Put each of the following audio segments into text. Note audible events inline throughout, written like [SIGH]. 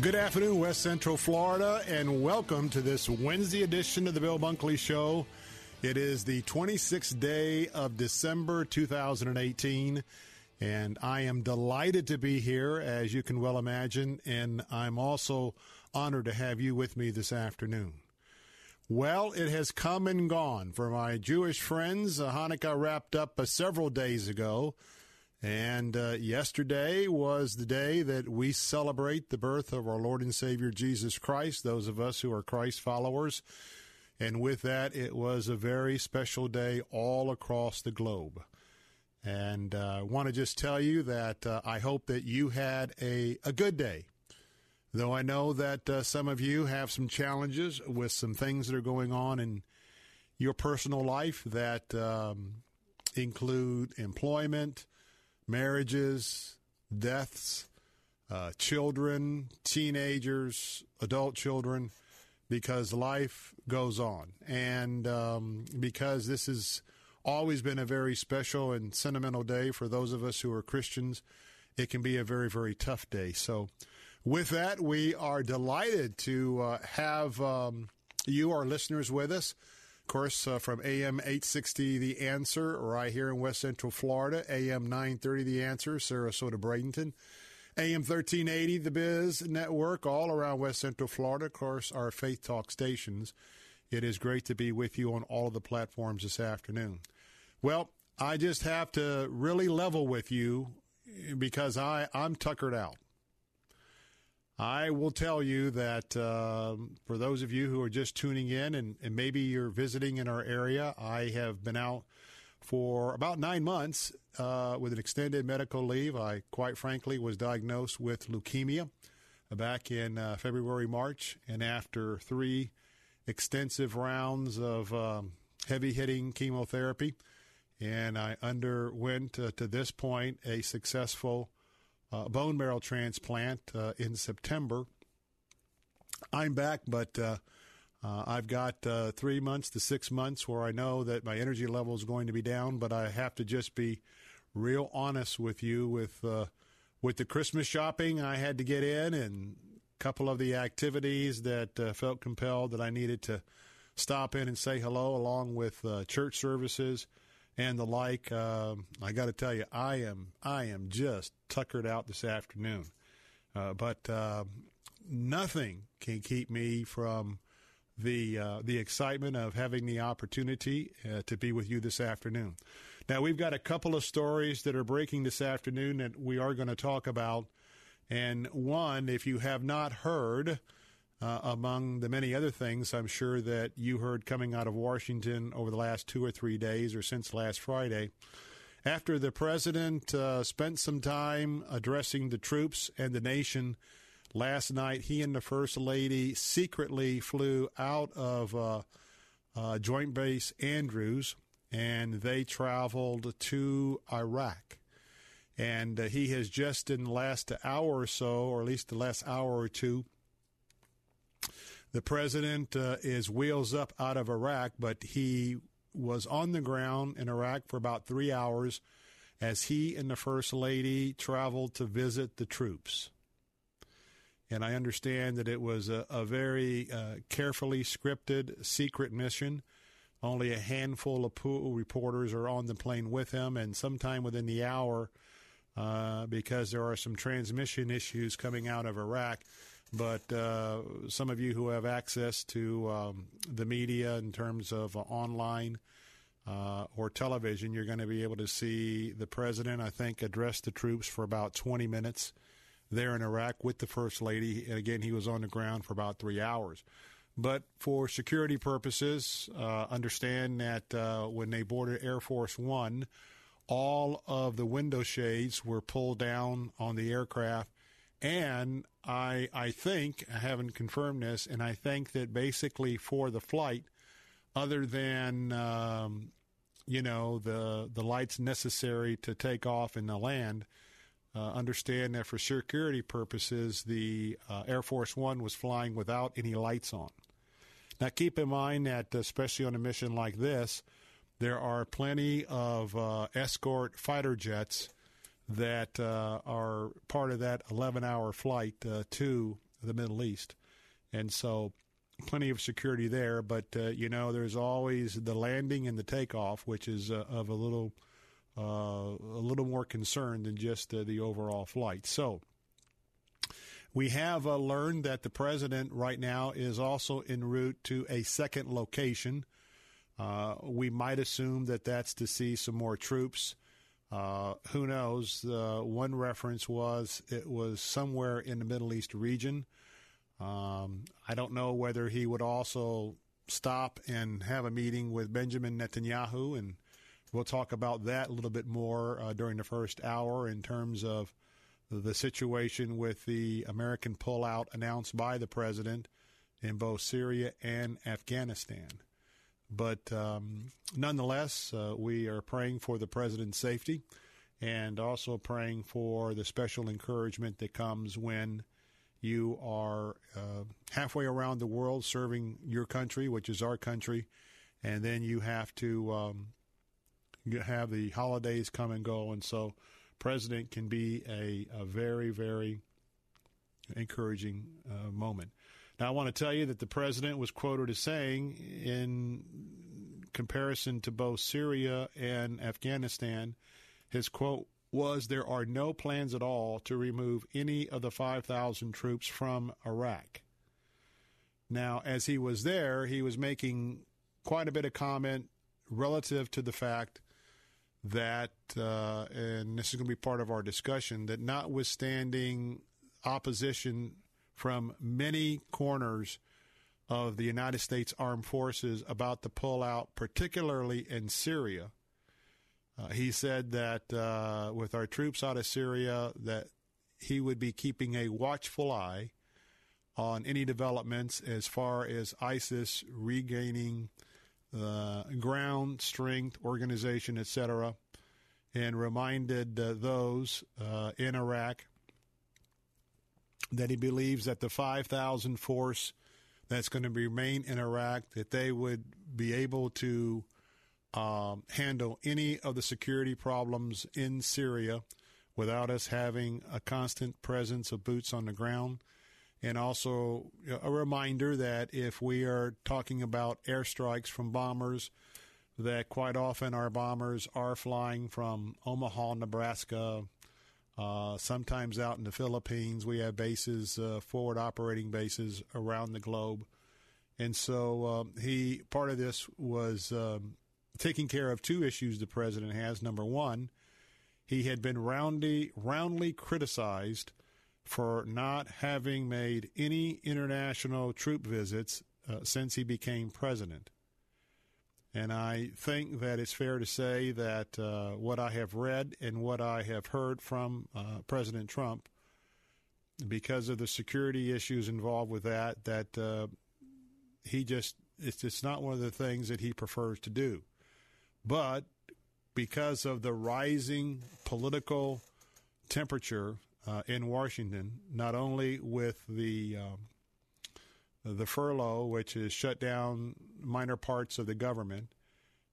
Good afternoon, West Central Florida, and welcome to this Wednesday edition of the Bill Bunkley Show. It is the 26th day of December 2018, and I am delighted to be here, as you can well imagine, and I'm also honored to have you with me this afternoon. Well, it has come and gone. For my Jewish friends, Hanukkah wrapped up uh, several days ago. And uh, yesterday was the day that we celebrate the birth of our Lord and Savior Jesus Christ, those of us who are Christ followers. And with that, it was a very special day all across the globe. And uh, I want to just tell you that uh, I hope that you had a, a good day. Though I know that uh, some of you have some challenges with some things that are going on in your personal life that um, include employment, marriages, deaths, uh, children, teenagers, adult children, because life goes on. And um, because this has always been a very special and sentimental day for those of us who are Christians, it can be a very, very tough day. So, with that, we are delighted to uh, have um, you, our listeners, with us. Of course, uh, from AM 860 The Answer, right here in West Central Florida, AM 930 The Answer, Sarasota, Bradenton, AM 1380 The Biz Network, all around West Central Florida. Of course, our Faith Talk stations. It is great to be with you on all of the platforms this afternoon. Well, I just have to really level with you because I, I'm tuckered out. I will tell you that uh, for those of you who are just tuning in and, and, maybe you're visiting in our area, I have been out for about nine months uh, with an extended medical leave. I, quite frankly, was diagnosed with leukemia back in uh, February, March, and after three extensive rounds of um, heavy hitting chemotherapy, and I underwent uh, to this point a successful uh, bone marrow transplant uh, in September. I'm back, but uh, uh I've got uh, three months to six months where I know that my energy level is going to be down, but I have to just be real honest with you with uh, with the Christmas shopping I had to get in and a couple of the activities that felt compelled that I needed to stop in and say hello along with church services and the like. Uh, I got to tell you, I am I am just tuckered out this afternoon, uh, but uh, nothing can keep me from the uh, the excitement of having the opportunity uh, to be with you this afternoon. Now we've got a couple of stories that are breaking this afternoon that we are going to talk about, and one, if you have not heard uh, among the many other things I'm sure that you heard coming out of Washington over the last two or three days or since last Friday. After the president uh, spent some time addressing the troops and the nation last night, he and the first lady secretly flew out of uh, uh Joint Base Andrews and they traveled to Iraq. And uh, he has just in the last hour or so, or at least the last hour or two, the president uh, is wheels up out of Iraq, but he was on the ground in Iraq for about three hours as he and the First Lady traveled to visit the troops. And I understand that it was a, a very uh, carefully scripted secret mission. Only a handful of pool reporters are on the plane with him, and sometime within the hour, uh, because there are some transmission issues coming out of Iraq. But uh, some of you who have access to um, the media in terms of uh, online uh, or television, you're going to be able to see the president, I think, address the troops for about 20 minutes there in Iraq with the First Lady. And again, he was on the ground for about three hours. But for security purposes, uh, understand that uh, when they boarded Air Force One, all of the window shades were pulled down on the aircraft. And I, I think, I haven't confirmed this, and I think that basically for the flight, other than um, you know the the lights necessary to take off and to land, uh, understand that for security purposes, the uh, Air Force One was flying without any lights on. Now, keep in mind that, especially on a mission like this, there are plenty of uh, escort fighter jets that uh, are part of that 11 hour flight uh, to the Middle East. And so, plenty of security there. But, uh, you know, there's always the landing and the takeoff, which is of a little uh, a little more concerned than just uh, the overall flight. So we have uh, learned that the president right now is also en route to a second location. Uh, we might assume that that's to see some more troops. Uh, who knows? one reference was it was somewhere in the Middle East region. Um, I don't know whether he would also stop and have a meeting with Benjamin Netanyahu and We'll talk about that a little bit more uh, during the first hour in terms of the situation with the American pullout announced by the president in both Syria and Afghanistan. But um, nonetheless, uh, we are praying for the president's safety and also praying for the special encouragement that comes when you are uh, halfway around the world serving your country, which is our country, and then you have to um, have the holidays come and go, and so president can be a, a very, very encouraging uh, moment. Now, I want to tell you that the president was quoted as saying, in comparison to both Syria and Afghanistan, his quote was, There are no plans at all to remove any of the 5,000 troops from Iraq. Now, as he was there, he was making quite a bit of comment relative to the fact that, uh, and this is going to be part of our discussion, that notwithstanding opposition from many corners of the United States Armed Forces about the pullout, particularly in Syria, uh, he said that uh, with our troops out of Syria, that he would be keeping a watchful eye on any developments as far as ISIS regaining uh, ground strength, organization, etc., and reminded uh, those uh, in Iraq that he believes that the 5,000 force that's going to remain in Iraq that they would be able to um, handle any of the security problems in Syria without us having a constant presence of boots on the ground. And also a reminder that if we are talking about airstrikes from bombers, that quite often our bombers are flying from Omaha, Nebraska, uh, sometimes out in the Philippines. We have bases, uh, forward operating bases around the globe. And so um, he part of this was um, taking care of two issues the president has. Number one, he had been roundly roundly criticized for not having made any international troop visits uh, since he became president. And I think that it's fair to say that uh, what I have read and what I have heard from uh, President Trump, because of the security issues involved with that, that uh, he just, it's, not one of the things that he prefers to do. But because of the rising political temperature uh, in Washington, not only with the um, the furlough, which is shut down minor parts of the government,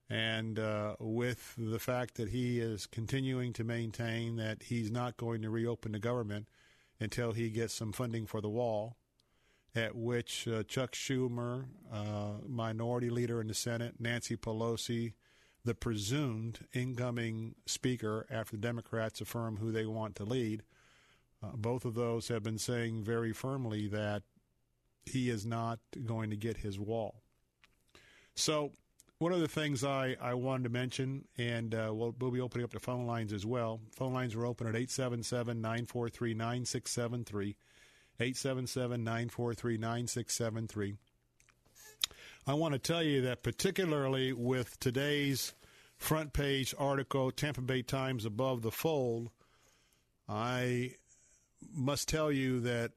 and uh, with the fact that he is continuing to maintain that he's not going to reopen the government until he gets some funding for the wall, at which uh, Chuck Schumer, uh, minority leader in the Senate, Nancy Pelosi, the presumed incoming speaker after the Democrats affirm who they want to lead, uh, both of those have been saying very firmly that he is not going to get his wall. So, one of the things I, I wanted to mention, and uh, we'll, we'll be opening up the phone lines as well. Phone lines are open at 877 943 9673. 877 943 9673. I want to tell you that, particularly with today's front page article, Tampa Bay Times Above the Fold, I must tell you that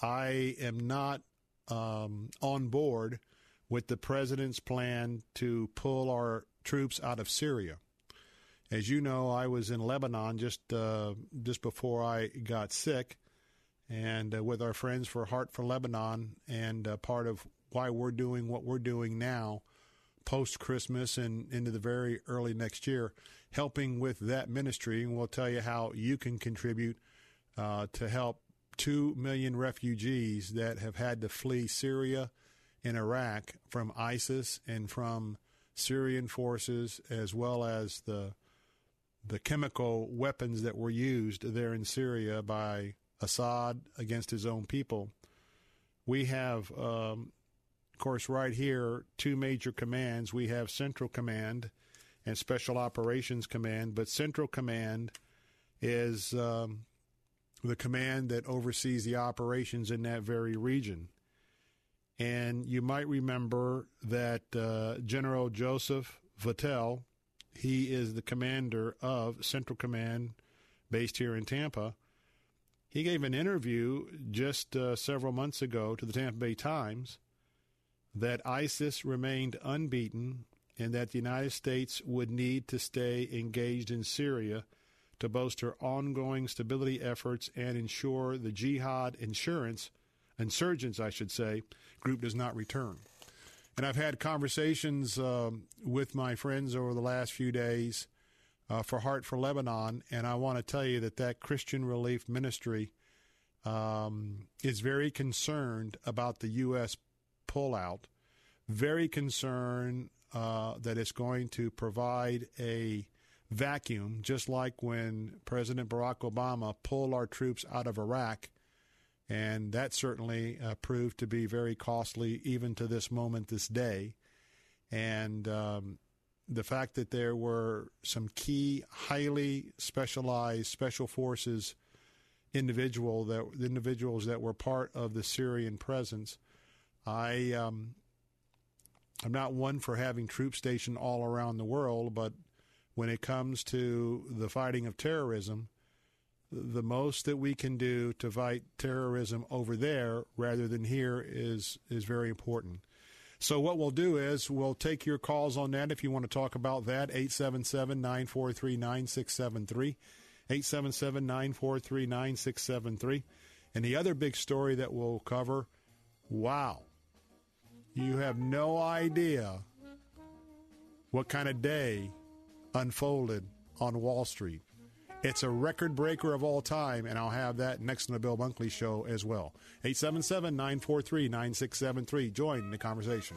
I am not um, on board with the president's plan to pull our troops out of Syria. As you know, I was in Lebanon just uh, just before I got sick, and uh, with our friends for Heart for Lebanon, and uh, part of why we're doing what we're doing now, post Christmas and into the very early next year, helping with that ministry, and we'll tell you how you can contribute uh, to help two million refugees that have had to flee Syria and Iraq from ISIS and from Syrian forces, as well as the the chemical weapons that were used there in Syria by Assad against his own people. We have, um, of course, right here, two major commands. We have Central Command and Special Operations Command, but Central Command is um, the command that oversees the operations in that very region. And you might remember that uh, General Joseph Votel, he is the commander of Central Command based here in Tampa. He gave an interview just uh, several months ago to the Tampa Bay Times that ISIS remained unbeaten and that the United States would need to stay engaged in Syria to bolster ongoing stability efforts and ensure the jihad insurance insurgents, I should say, group does not return. And I've had conversations um, with my friends over the last few days uh, for Heart for Lebanon, and I want to tell you that that Christian Relief Ministry um, is very concerned about the U.S. pullout, very concerned uh, that it's going to provide a vacuum, just like when President Barack Obama pulled our troops out of Iraq. And that certainly uh, proved to be very costly, even to this moment, this day. And um, the fact that there were some key, highly specialized special forces individual that individuals that were part of the Syrian presence, I um, I'm not one for having troops stationed all around the world, but when it comes to the fighting of terrorism, the most that we can do to fight terrorism over there rather than here is is very important. So what we'll do is we'll take your calls on that if you want to talk about that 877-943-9673 877-943-9673 and the other big story that we'll cover wow you have no idea what kind of day unfolded on Wall Street. It's a record breaker of all time, and I'll have that next on the Bill Bunkley Show as well. 877 943 9673. Join the conversation.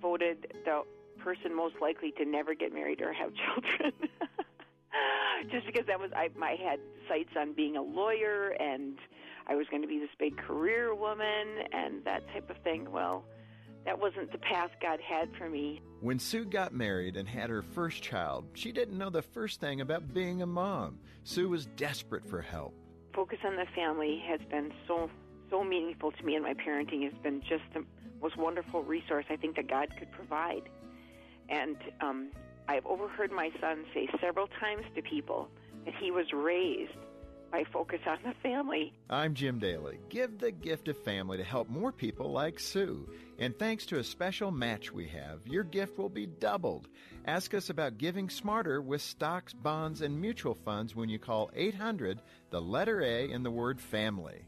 Voted the person most likely to never get married or have [LAUGHS] children. Just because that was I, I had sights on being a lawyer and I was going to be this big career woman and that type of thing. Well, that wasn't the path God had for me. When Sue got married and had her first child, she didn't know the first thing about being a mom. Sue was desperate for help. Focus on the family has been so so meaningful to me and my parenting. Has been just the most wonderful resource I think that God could provide. And um, I've overheard my son say several times to people that he was raised by Focus on the Family. I'm Jim Daly. Give the gift of family to help more people like Sue. And thanks to a special match we have, your gift will be doubled. Ask us about giving smarter with stocks, bonds, and mutual funds when you call 800, the letter A in the word family.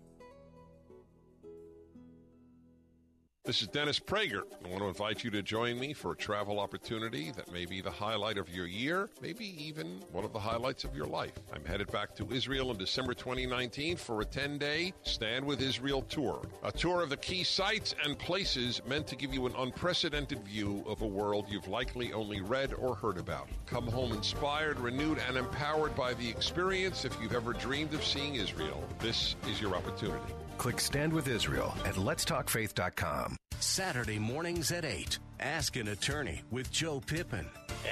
This is Dennis Prager. I want to invite you to join me for a travel opportunity that may be the highlight of your year, maybe even one of the highlights of your life. I'm headed back to Israel in December 2019 for a 10 day Stand with Israel tour. A tour of the key sites and places meant to give you an unprecedented view of a world you've likely only read or heard about. Come home inspired, renewed, and empowered by the experience if you've ever dreamed of seeing Israel. This is your opportunity. Click Stand with Israel at letstalkfaith.com. Saturday mornings at 8. Ask an attorney with Joe Pippin.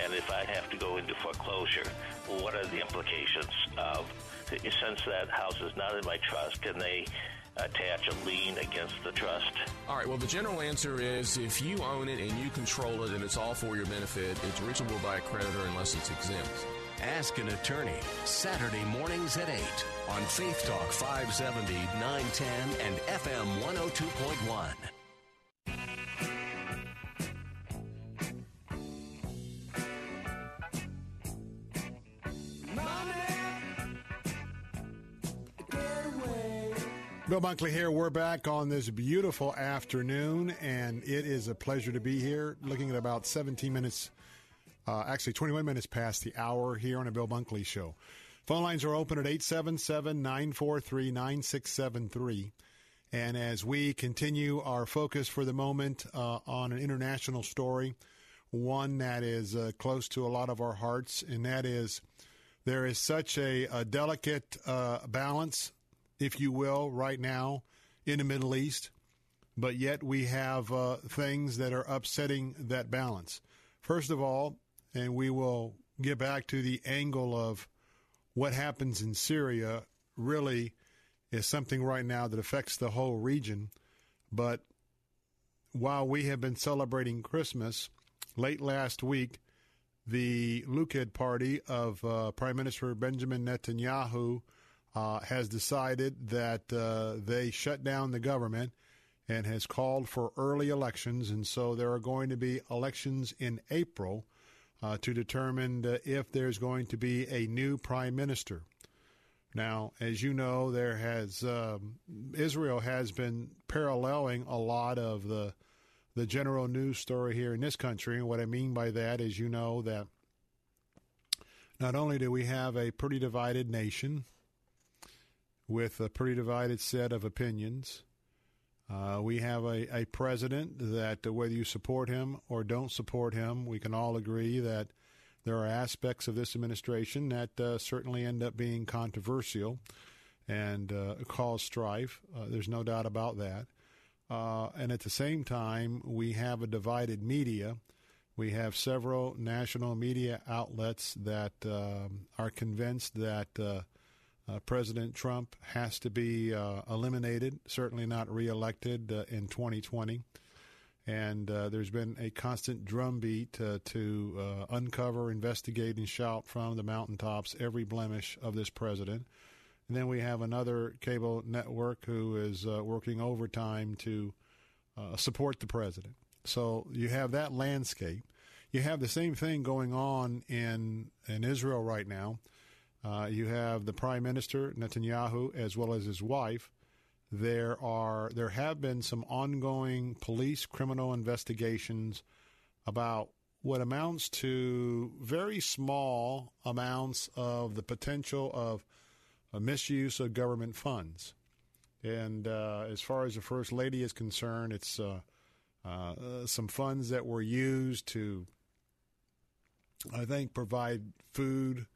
And if I have to go into foreclosure, what are the implications of, since that house is not in my trust, can they attach a lien against the trust? All right, well, the general answer is if you own it and you control it and it's all for your benefit, it's reachable by a creditor unless it's exempt. Ask an attorney. Saturday mornings at 8 on Faith Talk 570, 910, and FM 102.1. Bill Bunkley here. We're back on this beautiful afternoon, and it is a pleasure to be here. Looking at about 17 minutes, uh, actually 21 minutes past the hour here on a Bill Bunkley show. Phone lines are open at 877 943 9673. And as we continue our focus for the moment uh, on an international story, one that is uh, close to a lot of our hearts, and that is there is such a, a delicate uh, balance if you will, right now in the Middle East, but yet we have uh, things that are upsetting that balance. First of all, and we will get back to the angle of what happens in Syria, really is something right now that affects the whole region. But while we have been celebrating Christmas, late last week, the Likud party of uh, Prime Minister Benjamin Netanyahu uh, has decided that uh, they shut down the government and has called for early elections. And so there are going to be elections in April uh, to determine if there's going to be a new prime minister. Now, as you know, there has um, Israel has been paralleling a lot of the the general news story here in this country. And what I mean by that is, you know, that not only do we have a pretty divided nation, with a pretty divided set of opinions. Uh, we have a, a president that, uh, whether you support him or don't support him, we can all agree that there are aspects of this administration that uh, certainly end up being controversial and uh, cause strife. Uh, there's no doubt about that. Uh, and at the same time, we have a divided media. We have several national media outlets that um, are convinced that uh, President Trump has to be uh, eliminated, certainly not reelected uh, in 2020. And uh, there's been a constant drumbeat uh, to uh, uncover, investigate, and shout from the mountaintops every blemish of this president. And then we have another cable network who is working overtime to support the president. So you have that landscape. You have the same thing going on in in Israel right now. Uh, you have the Prime Minister Netanyahu as well as his wife. There are there have been some ongoing police criminal investigations about what amounts to very small amounts of the potential of a misuse of government funds. And uh, as far as the First Lady is concerned, it's uh, uh, some funds that were used to, I think, provide food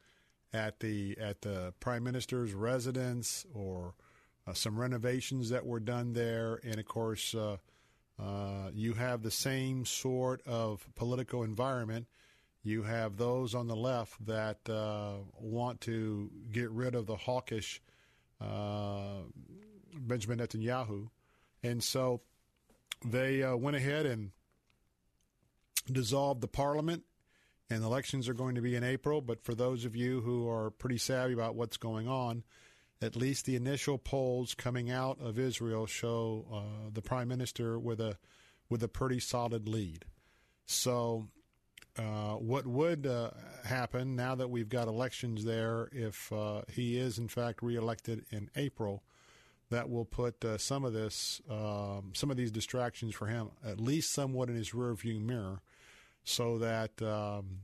at the at the prime minister's residence or uh, some renovations that were done there, and of course, uh, uh, you have the same sort of political environment. You have those on the left that uh, want to get rid of the hawkish uh, Benjamin Netanyahu, and so they uh, went ahead and dissolved the parliament. And elections are going to be in April. But for those of you who are pretty savvy about what's going on, at least the initial polls coming out of Israel show uh, the prime minister with a with a pretty solid lead. So, uh, what would uh, happen now that we've got elections there, if uh, he is in fact reelected in April, that will put uh, some of this, um, some of these distractions for him, at least somewhat in his rearview mirror, so that um,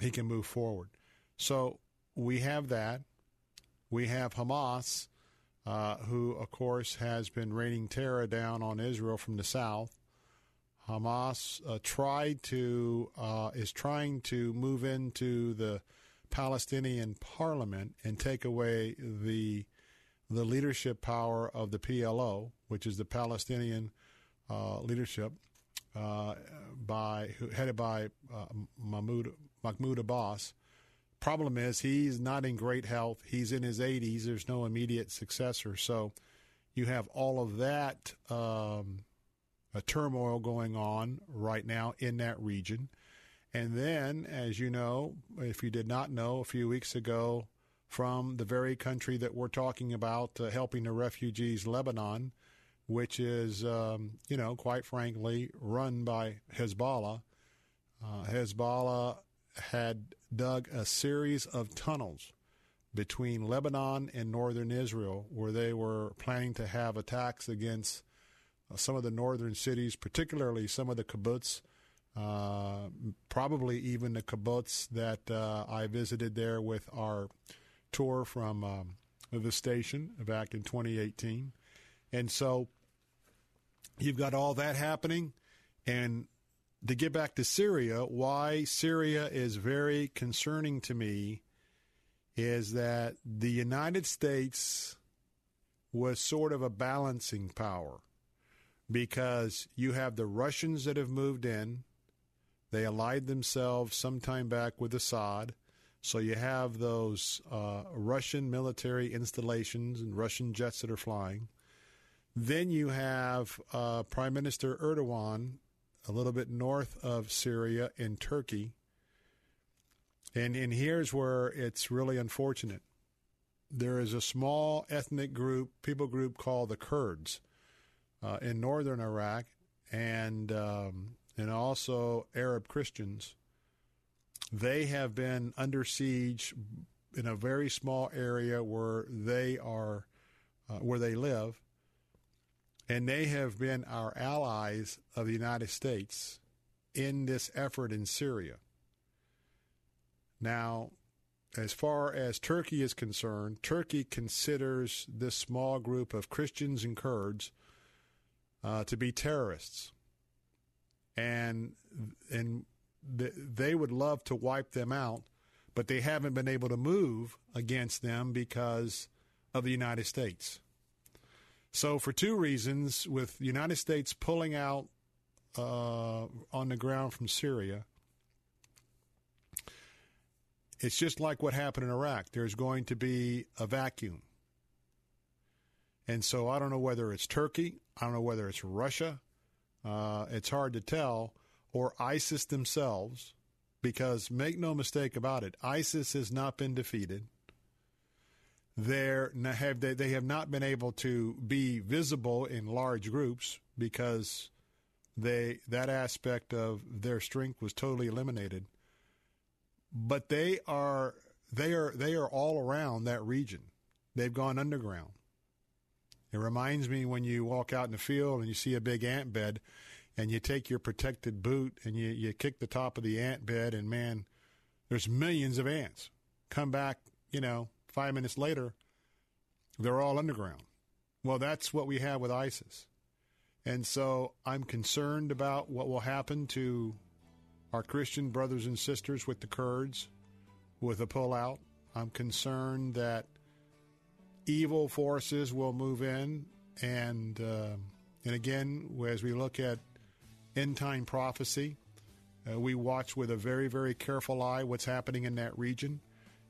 he can move forward. So we have that. We have Hamas, uh, who, of course, has been raining terror down on Israel from the south. Hamas uh, tried to uh, is trying to move into the Palestinian parliament and take away the the leadership power of the PLO, which is the Palestinian uh, leadership by headed by uh, Mahmoud Mahmoud Abbas. Problem is he's not in great health. He's in his 80s. There's no immediate successor, so you have all of that. Um, turmoil going on right now in that region. And then, as you know, if you did not know, a few weeks ago, from the very country that we're talking about uh, helping the refugees, Lebanon, which is, um, you know, quite frankly, run by Hezbollah. Uh, Hezbollah had dug a series of tunnels between Lebanon and northern Israel where they were planning to have attacks against uh, some of the northern cities, particularly some of the kibbutz, uh, probably even the kibbutz that uh, I visited there with our tour from um, the station back in 2018. And so you've got all that happening. And to get back to Syria, why Syria is very concerning to me is that the United States was sort of a balancing power because you have the Russians that have moved in. They allied themselves sometime back with Assad. So you have those uh, Russian military installations and Russian jets that are flying. Then you have uh, Prime Minister Erdogan a little bit north of Syria in Turkey. And, and here's where it's really unfortunate. There is a small ethnic group, people group called the Kurds uh, in northern Iraq and um, and also Arab Christians. They have been under siege in a very small area where they are uh, where they live, and they have been our allies of the United States in this effort in Syria. Now, as far as Turkey is concerned, Turkey considers this small group of Christians and Kurds uh, to be terrorists, and and they would love to wipe them out, but they haven't been able to move against them because of the United States. So, for two reasons, with the United States pulling out uh, on the ground from Syria, it's just like what happened in Iraq. There's going to be a vacuum. And so I don't know whether it's Turkey, I don't know whether it's Russia, uh, it's hard to tell, or ISIS themselves, because make no mistake about it, ISIS has not been defeated. They're, have, they, they have not been able to be visible in large groups because they that aspect of their strength was totally eliminated. But they are they are they are all around that region. They've gone underground. It reminds me when you walk out in the field and you see a big ant bed and you take your protected boot and you, you kick the top of the ant bed and man, there's millions of ants. Come back, you know, five minutes later, they're all underground. Well, that's what we have with ISIS. And so I'm concerned about what will happen to our Christian brothers and sisters with the Kurds with a pullout. I'm concerned that evil forces will move in, and uh, and again, as we look at end time prophecy, uh, we watch with a very very careful eye what's happening in that region,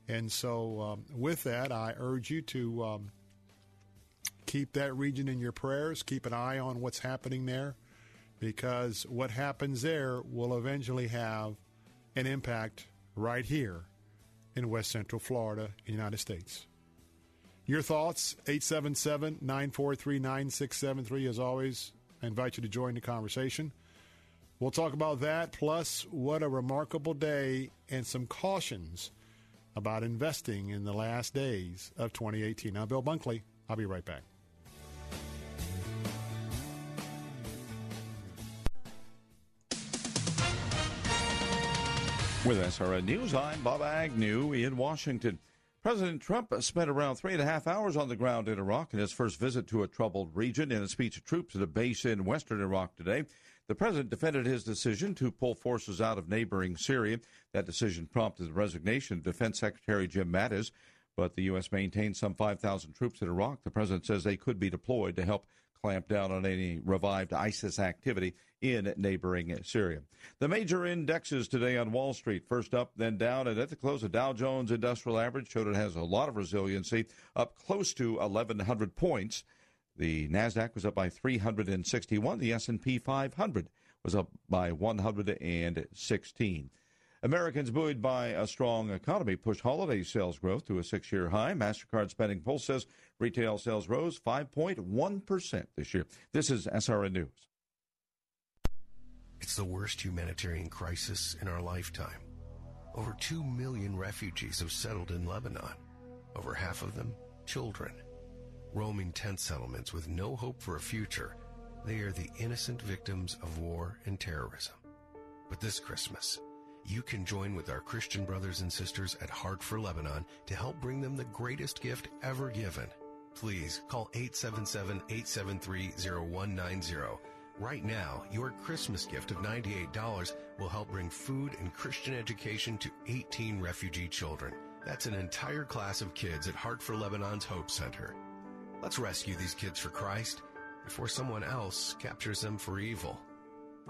and so um, with that, I urge you to. Um, keep that region in your prayers. Keep an eye on what's happening there because what happens there will eventually have an impact right here in West Central Florida, United States. Your thoughts, 877 943 9673. As always, I invite you to join the conversation. We'll talk about that, plus what a remarkable day and some cautions about investing in the last days of 2018. Now, Bill Bunkley, I'll be right back. With SRN News, I'm Bob Agnew in Washington. President Trump spent around three and a half hours on the ground in Iraq in his first visit to a troubled region in a speech to troops at a base in western Iraq today. The president defended his decision to pull forces out of neighboring Syria. That decision prompted the resignation of Defense Secretary Jim Mattis, but the U.S. maintains some 5,000 troops in Iraq. The president says they could be deployed to help clamp down on any revived ISIS activity in neighboring Syria. The major indexes today on Wall Street, first up, then down, and at the close, the Dow Jones Industrial Average showed it has a lot of resiliency, up close to 1,100 points. The Nasdaq was up by 361. The S&P 500 was up by 116. Americans buoyed by a strong economy pushed holiday sales growth to a six-year high. Mastercard Spending Pulse says retail sales rose 5.1% this year. This is SRN News. It's the worst humanitarian crisis in our lifetime. Over 2 million refugees have settled in Lebanon. Over half of them, children. Roaming tent settlements with no hope for a future, they are the innocent victims of war and terrorism. But this Christmas, you can join with our Christian brothers and sisters at Heart for Lebanon to help bring them the greatest gift ever given. Please call 877-873-0190. Right now, your Christmas gift of $98 will help bring food and Christian education to 18 refugee children. That's an entire class of kids at Heart for Lebanon's Hope Center. Let's rescue these kids for Christ before someone else captures them for evil.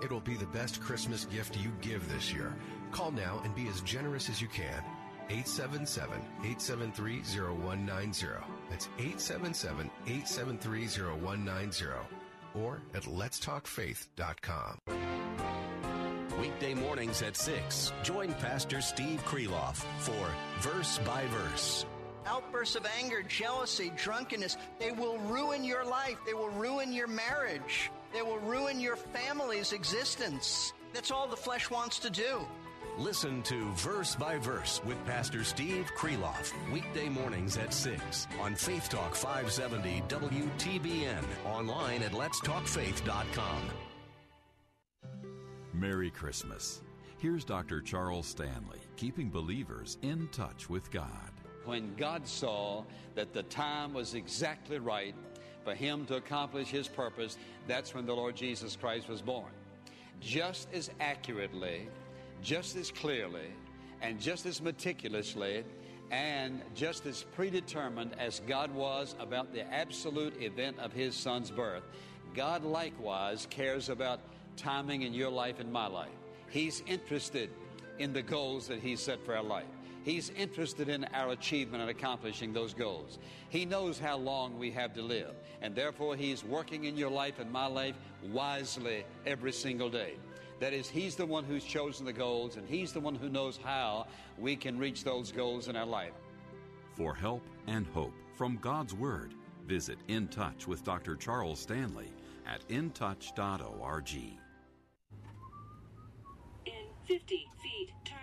It will be the best Christmas gift you give this year. Call now and be as generous as you can. 877-873-0190. That's 877-873-0190. Or at letstalkfaith.com. Weekday mornings at 6. Join Pastor Steve Kreloff for Verse by Verse. Outbursts of anger, jealousy, drunkenness, they will ruin your life. They will ruin your marriage. They will ruin your family's existence. That's all the flesh wants to do. Listen to Verse by Verse with Pastor Steve Kreloff, weekday mornings at 6 on Faith Talk 570 WTBN, online at letstalkfaith.com. Merry Christmas. Here's Dr. Charles Stanley, keeping believers in touch with God. When God saw that the time was exactly right for him to accomplish his purpose, that's when the Lord Jesus Christ was born. Just as accurately, just as clearly, and just as meticulously, and just as predetermined as God was about the absolute event of his son's birth, God likewise cares about timing in your life and my life. He's interested in the goals that He set for our life. He's interested in our achievement and accomplishing those goals. He knows how long we have to live, and therefore He's working in your life and my life wisely every single day. That is, He's the one who's chosen the goals, and He's the one who knows how we can reach those goals in our life. For help and hope from God's Word, visit In Touch with Dr. Charles Stanley at intouch.org. In 50 feet, turn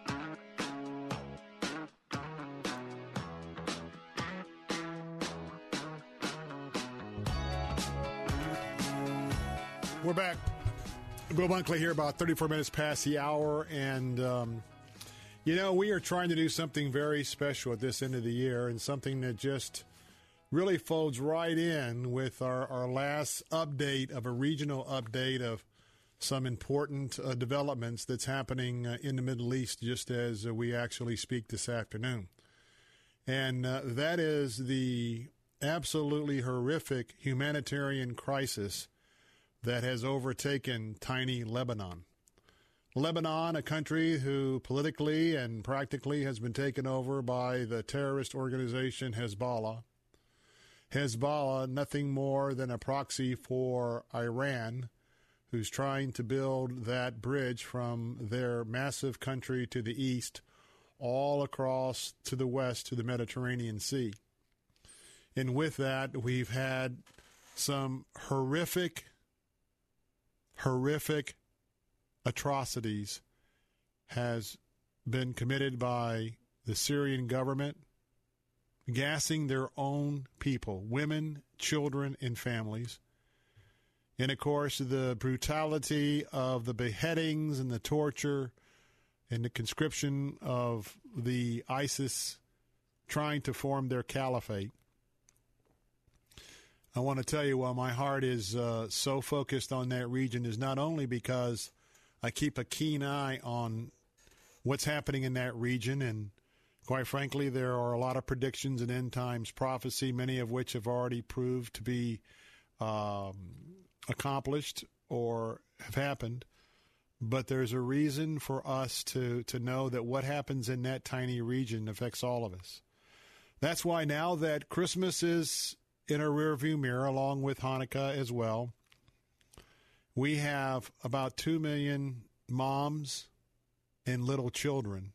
We're back. Bill Bunkley here, about 34 minutes past the hour. And, um, you know, we are trying to do something very special at this end of the year and something that just really folds right in with our, our last update of a regional update of some important uh, developments that's happening uh, in the Middle East just as uh, we actually speak this afternoon. And uh, that is the absolutely horrific humanitarian crisis that has overtaken tiny Lebanon. Lebanon, a country who politically and practically has been taken over by the terrorist organization Hezbollah. Hezbollah, nothing more than a proxy for Iran, who's trying to build that bridge from their massive country to the east, all across to the west to the Mediterranean Sea. And with that, we've had some horrific, horrific atrocities has been committed by the Syrian government, gassing their own people, women, children, and families. And of course, the brutality of the beheadings and the torture and the conscription of the ISIS trying to form their caliphate. I want to tell you why my heart is uh, so focused on that region is not only because I keep a keen eye on what's happening in that region. And quite frankly, there are a lot of predictions in end times prophecy, many of which have already proved to be um, accomplished or have happened. But there's a reason for us to, to know that what happens in that tiny region affects all of us. That's why now that Christmas is in our rearview mirror, along with Hanukkah as well, we have about 2 million moms and little children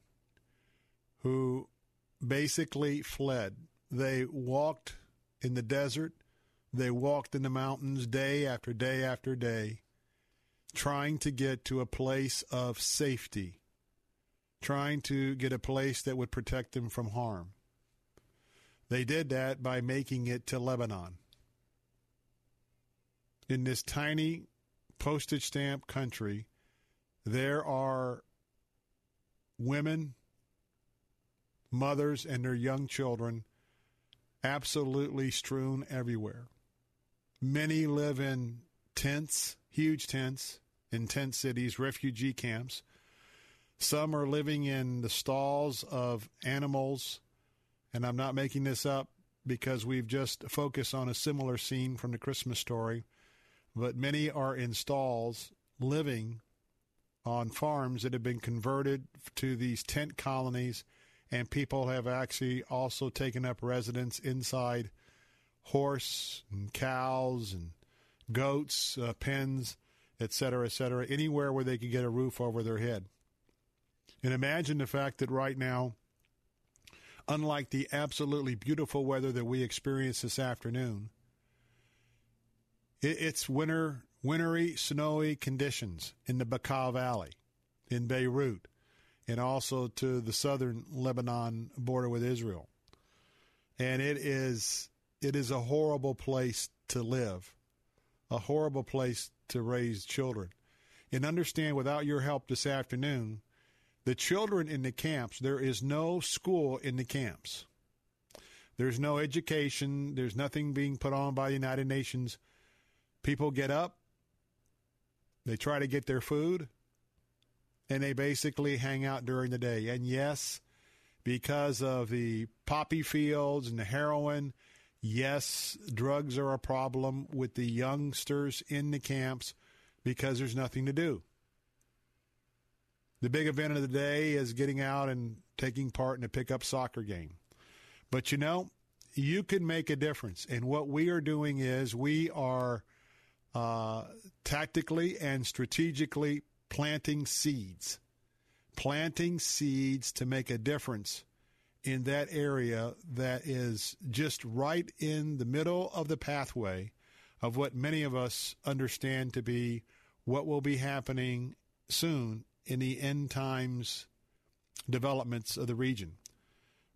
who basically fled. They walked in the desert, they walked in the mountains day after day after day, trying to get to a place of safety, trying to get a place that would protect them from harm. They did that by making it to Lebanon. In this tiny postage stamp country, there are women, mothers, and their young children absolutely strewn everywhere. Many live in tents, huge tents, in tent cities, refugee camps. Some are living in the stalls of animals, and I'm not making this up because we've just focused on a similar scene from the Christmas story but many are in stalls living on farms that have been converted to these tent colonies, and people have actually also taken up residence inside horse and cows and goats, uh, pens, etc., etc., anywhere where they can get a roof over their head. And imagine the fact that right now, unlike the absolutely beautiful weather that we experienced this afternoon, it's winter, wintry, snowy conditions in the Bekaa Valley, in Beirut, and also to the southern Lebanon border with Israel. And it is it is a horrible place to live, a horrible place to raise children. And understand, without your help this afternoon, the children in the camps, there is no school in the camps. There's no education. There's nothing being put on by the United Nations People get up, they try to get their food, and they basically hang out during the day. And yes, because of the poppy fields and the heroin, yes, drugs are a problem with the youngsters in the camps because there's nothing to do. The big event of the day is getting out and taking part in a pickup soccer game. But you know, you can make a difference. And what we are doing is we are uh, tactically and strategically planting seeds, planting seeds to make a difference in that area that is just right in the middle of the pathway of what many of us understand to be what will be happening soon in the end times developments of the region.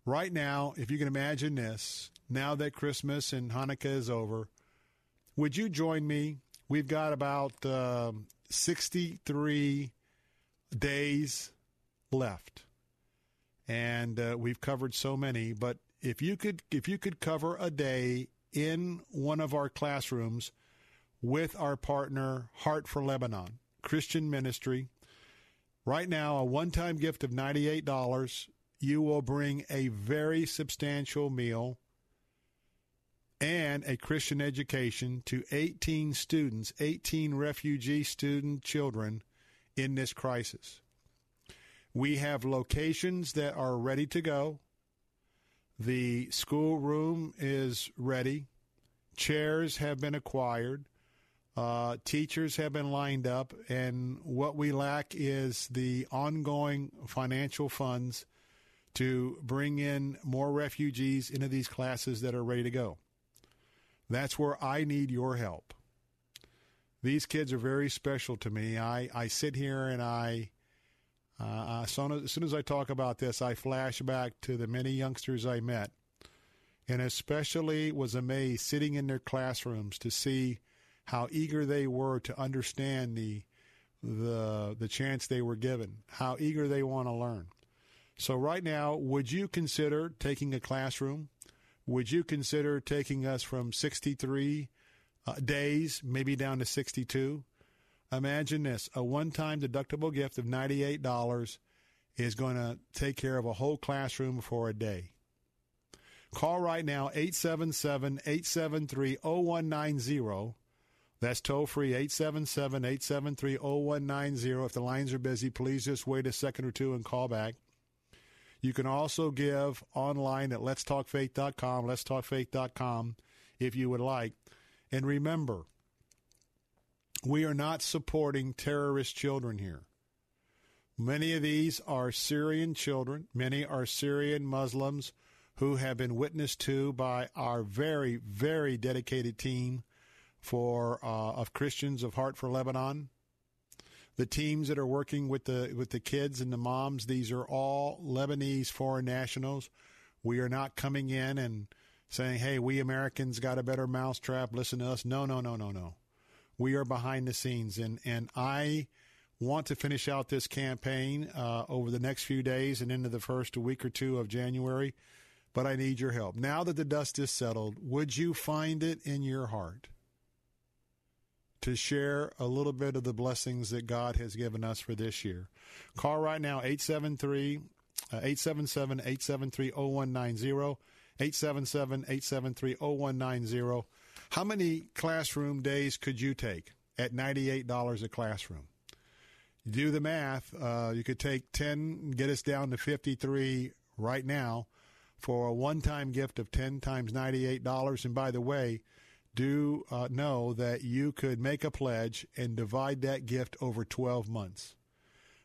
Right now, if you can imagine this, now that Christmas and Hanukkah is over, would you join me We've got about um, 63 days left. And uh, we've covered so many. But if you could if you could cover a day in one of our classrooms with our partner Heart for Lebanon Christian Ministry. Right now, a one-time gift of $98, you will bring a very substantial meal and a Christian education to 18 students, 18 refugee student children in this crisis. We have locations that are ready to go. The schoolroom is ready. Chairs have been acquired. Uh, teachers have been lined up, and what we lack is the ongoing financial funds to bring in more refugees into these classes that are ready to go. That's where I need your help. These kids are very special to me. I, I sit here and I, uh, as soon as I talk about this, I flash back to the many youngsters I met, and especially was amazed sitting in their classrooms to see how eager they were to understand the the the chance they were given, how eager they want to learn. So right now, would you consider taking a classroom? Would you consider taking us from 63 uh, days, maybe down to 62? Imagine this a one time deductible gift of $98 is going to take care of a whole classroom for a day. Call right now 877 873 0190 that's toll free 877 873 0190. If the lines are busy, please just wait a second or two and call back. You can also give online at letstalkfaith.com, letstalkfaith.com if you would like. And remember, we are not supporting terrorist children here. Many of these are Syrian children, many are Syrian Muslims who have been witnessed to by our very, very dedicated team for uh, of Christians of Heart for Lebanon. The teams that are working with the with the kids and the moms, these are all Lebanese foreign nationals. We are not coming in and saying, "Hey, we Americans got a better mousetrap. Listen to us." No, no, no, no, no. We are behind the scenes, and and I want to finish out this campaign uh, over the next few days and into the first week or two of January. But I need your help. Now that the dust is settled, would you find it in your heart to share a little bit of the blessings that God has given us for this year. Call right now 873 877 873 0190. 877 873 0190. How many classroom days could you take at $98 a classroom? Do the math. Uh, you could take 10, get us down to 53 right now for a one time gift of 10 times $98. And by the way, do uh, know that you could make a pledge and divide that gift over 12 months.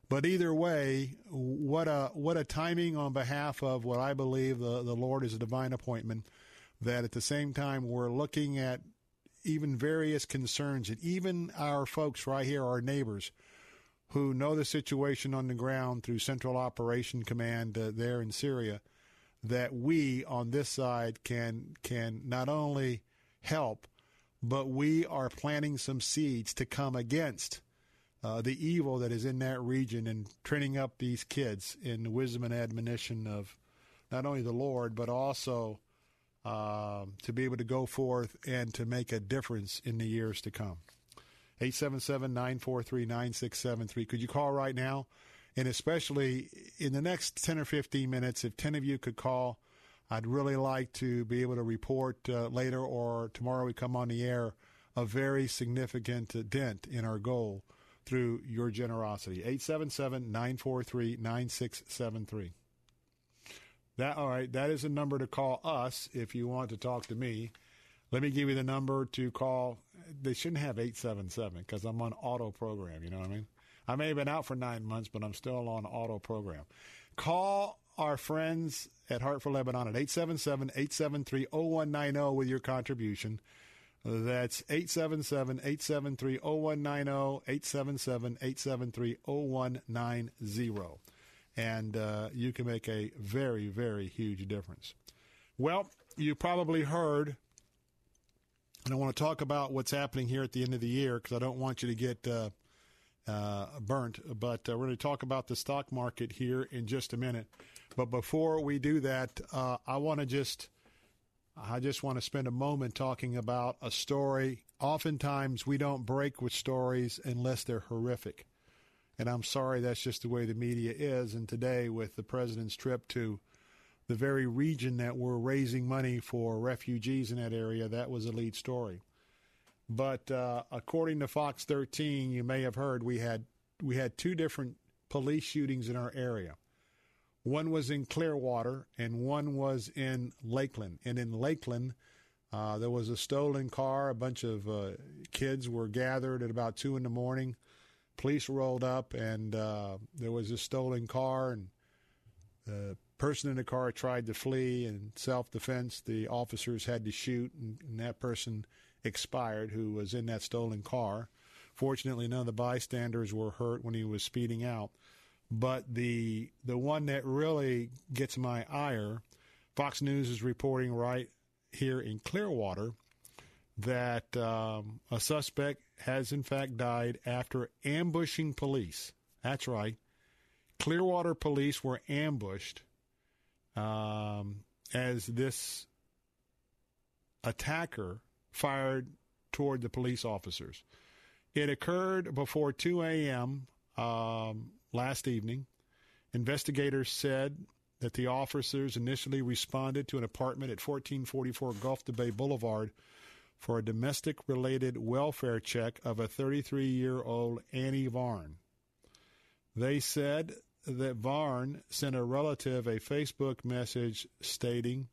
But either way, what a what a timing on behalf of what I believe the, the Lord is a divine appointment. That at the same time we're looking at even various concerns, and even our folks right here, our neighbors, who know the situation on the ground through Central Operation Command uh, there in Syria, that we on this side can can not only help, but we are planting some seeds to come against uh, the evil that is in that region and training up these kids in the wisdom and admonition of not only the Lord, but also uh, to be able to go forth and to make a difference in the years to come. 877 943 9673. Could you call right now? And especially in the next 10 or 15 minutes, if 10 of you could call I'd really like to be able to report uh, later or tomorrow we come on the air a very significant uh, dent in our goal through your generosity. 877 943 9673. That all right, that is a number to call us if you want to talk to me. Let me give you the number to call. They shouldn't have 877 because I'm on auto program, you know what I mean? I may have been out for 9 months, but I'm still on auto program. Call our friends at Heart for Lebanon at 877 873 0190 with your contribution. That's 877 873 0190, 877 873 0190. And uh, you can make a very, very huge difference. Well, you probably heard, and I want to talk about what's happening here at the end of the year because I don't want you to get uh, uh, burnt. But uh, we're going to talk about the stock market here in just a minute. But before we do that, uh, I want to just I just want to spend a moment talking about a story. Oftentimes, we don't break with stories unless they're horrific. And I'm sorry that's just the way the media is. And today, with the president's trip to the very region that we're raising money for refugees in that area, that was a lead story. But uh, according to Fox 13, you may have heard we had we had two different police shootings in our area. One was in Clearwater, and one was in Lakeland. And in Lakeland, uh, there was a stolen car. A bunch of uh, kids were gathered at about two in the morning. Police rolled up, and uh, there was a stolen car, and the person in the car tried to flee. In self-defense, the officers had to shoot, and, and that person expired who was in that stolen car. Fortunately, none of the bystanders were hurt when he was speeding out. But the the one that really gets my ire, Fox News is reporting right here in Clearwater that um, a suspect has in fact died after ambushing police. That's right. Clearwater police were ambushed um, as this attacker fired toward the police officers. It occurred before 2 a.m. Um, last evening. Investigators said that the officers initially responded to an apartment at 1444 Gulf to Bay Boulevard for a domestic related welfare check of a 33 year old Annie Varn. They said that Varn sent a relative a Facebook message stating,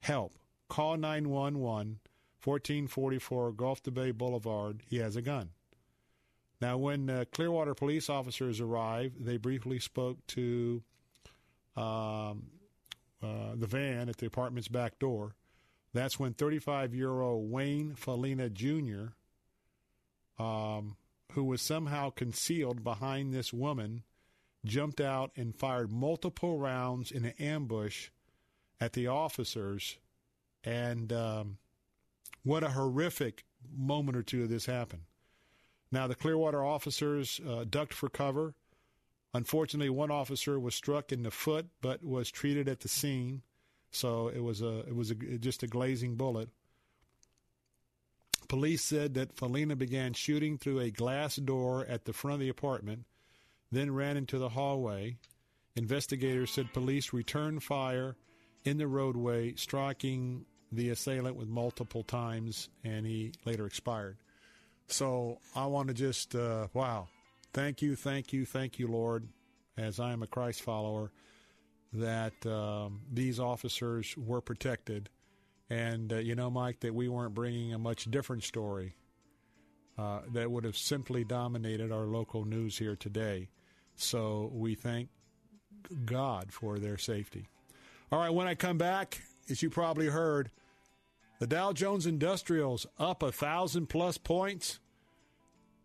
Help, call 911, 1444 Gulf to Bay Boulevard. He has a gun. Now, when uh, Clearwater police officers arrived, they briefly spoke to um, uh, the van at the apartment's back door. That's when 35 year old Wayne Falina Jr., um, who was somehow concealed behind this woman, jumped out and fired multiple rounds in an ambush at the officers. And um, what a horrific moment or two of this happened. Now, the Clearwater officers uh, ducked for cover. Unfortunately, one officer was struck in the foot, but was treated at the scene. So it was a it was a, just a glazing bullet. Police said that Felina began shooting through a glass door at the front of the apartment, then ran into the hallway. Investigators said police returned fire in the roadway, striking the assailant with multiple times, and he later expired. So I want to just, uh, wow, thank you, thank you, thank you, Lord, as I am a Christ follower, that um, these officers were protected. And, uh, you know, Mike, that we weren't bringing a much different story uh, that would have simply dominated our local news here today. So we thank God for their safety. All right, when I come back, as you probably heard, the Dow Jones Industrials up a thousand plus points.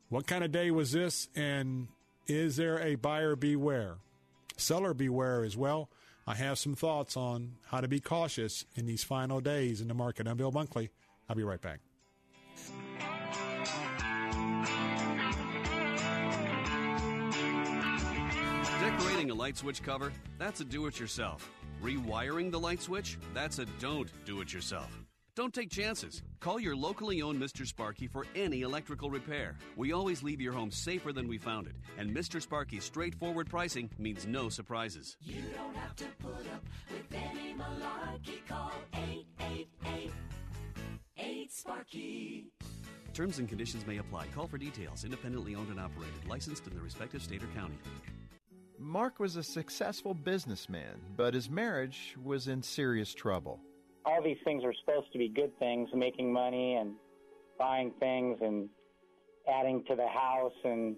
What kind of day was this? And is there a buyer beware? Seller beware as well. I have some thoughts on how to be cautious in these final days in the market. I'm Bill Bunkley. I'll be right back. Decorating a light switch cover? That's a do it yourself. Rewiring the light switch? That's a don't do it yourself. Don't take chances. Call your locally owned Mr. Sparky for any electrical repair. We always leave your home safer than we found it, and Mr. Sparky's straightforward pricing means no surprises. You don't have to put up with any malarkey. Call 888 8 Sparky. Terms and conditions may apply. Call for details. Independently owned and operated. Licensed in the respective state or county. Mark was a successful businessman, but his marriage was in serious trouble all these things are supposed to be good things, making money and buying things and adding to the house, and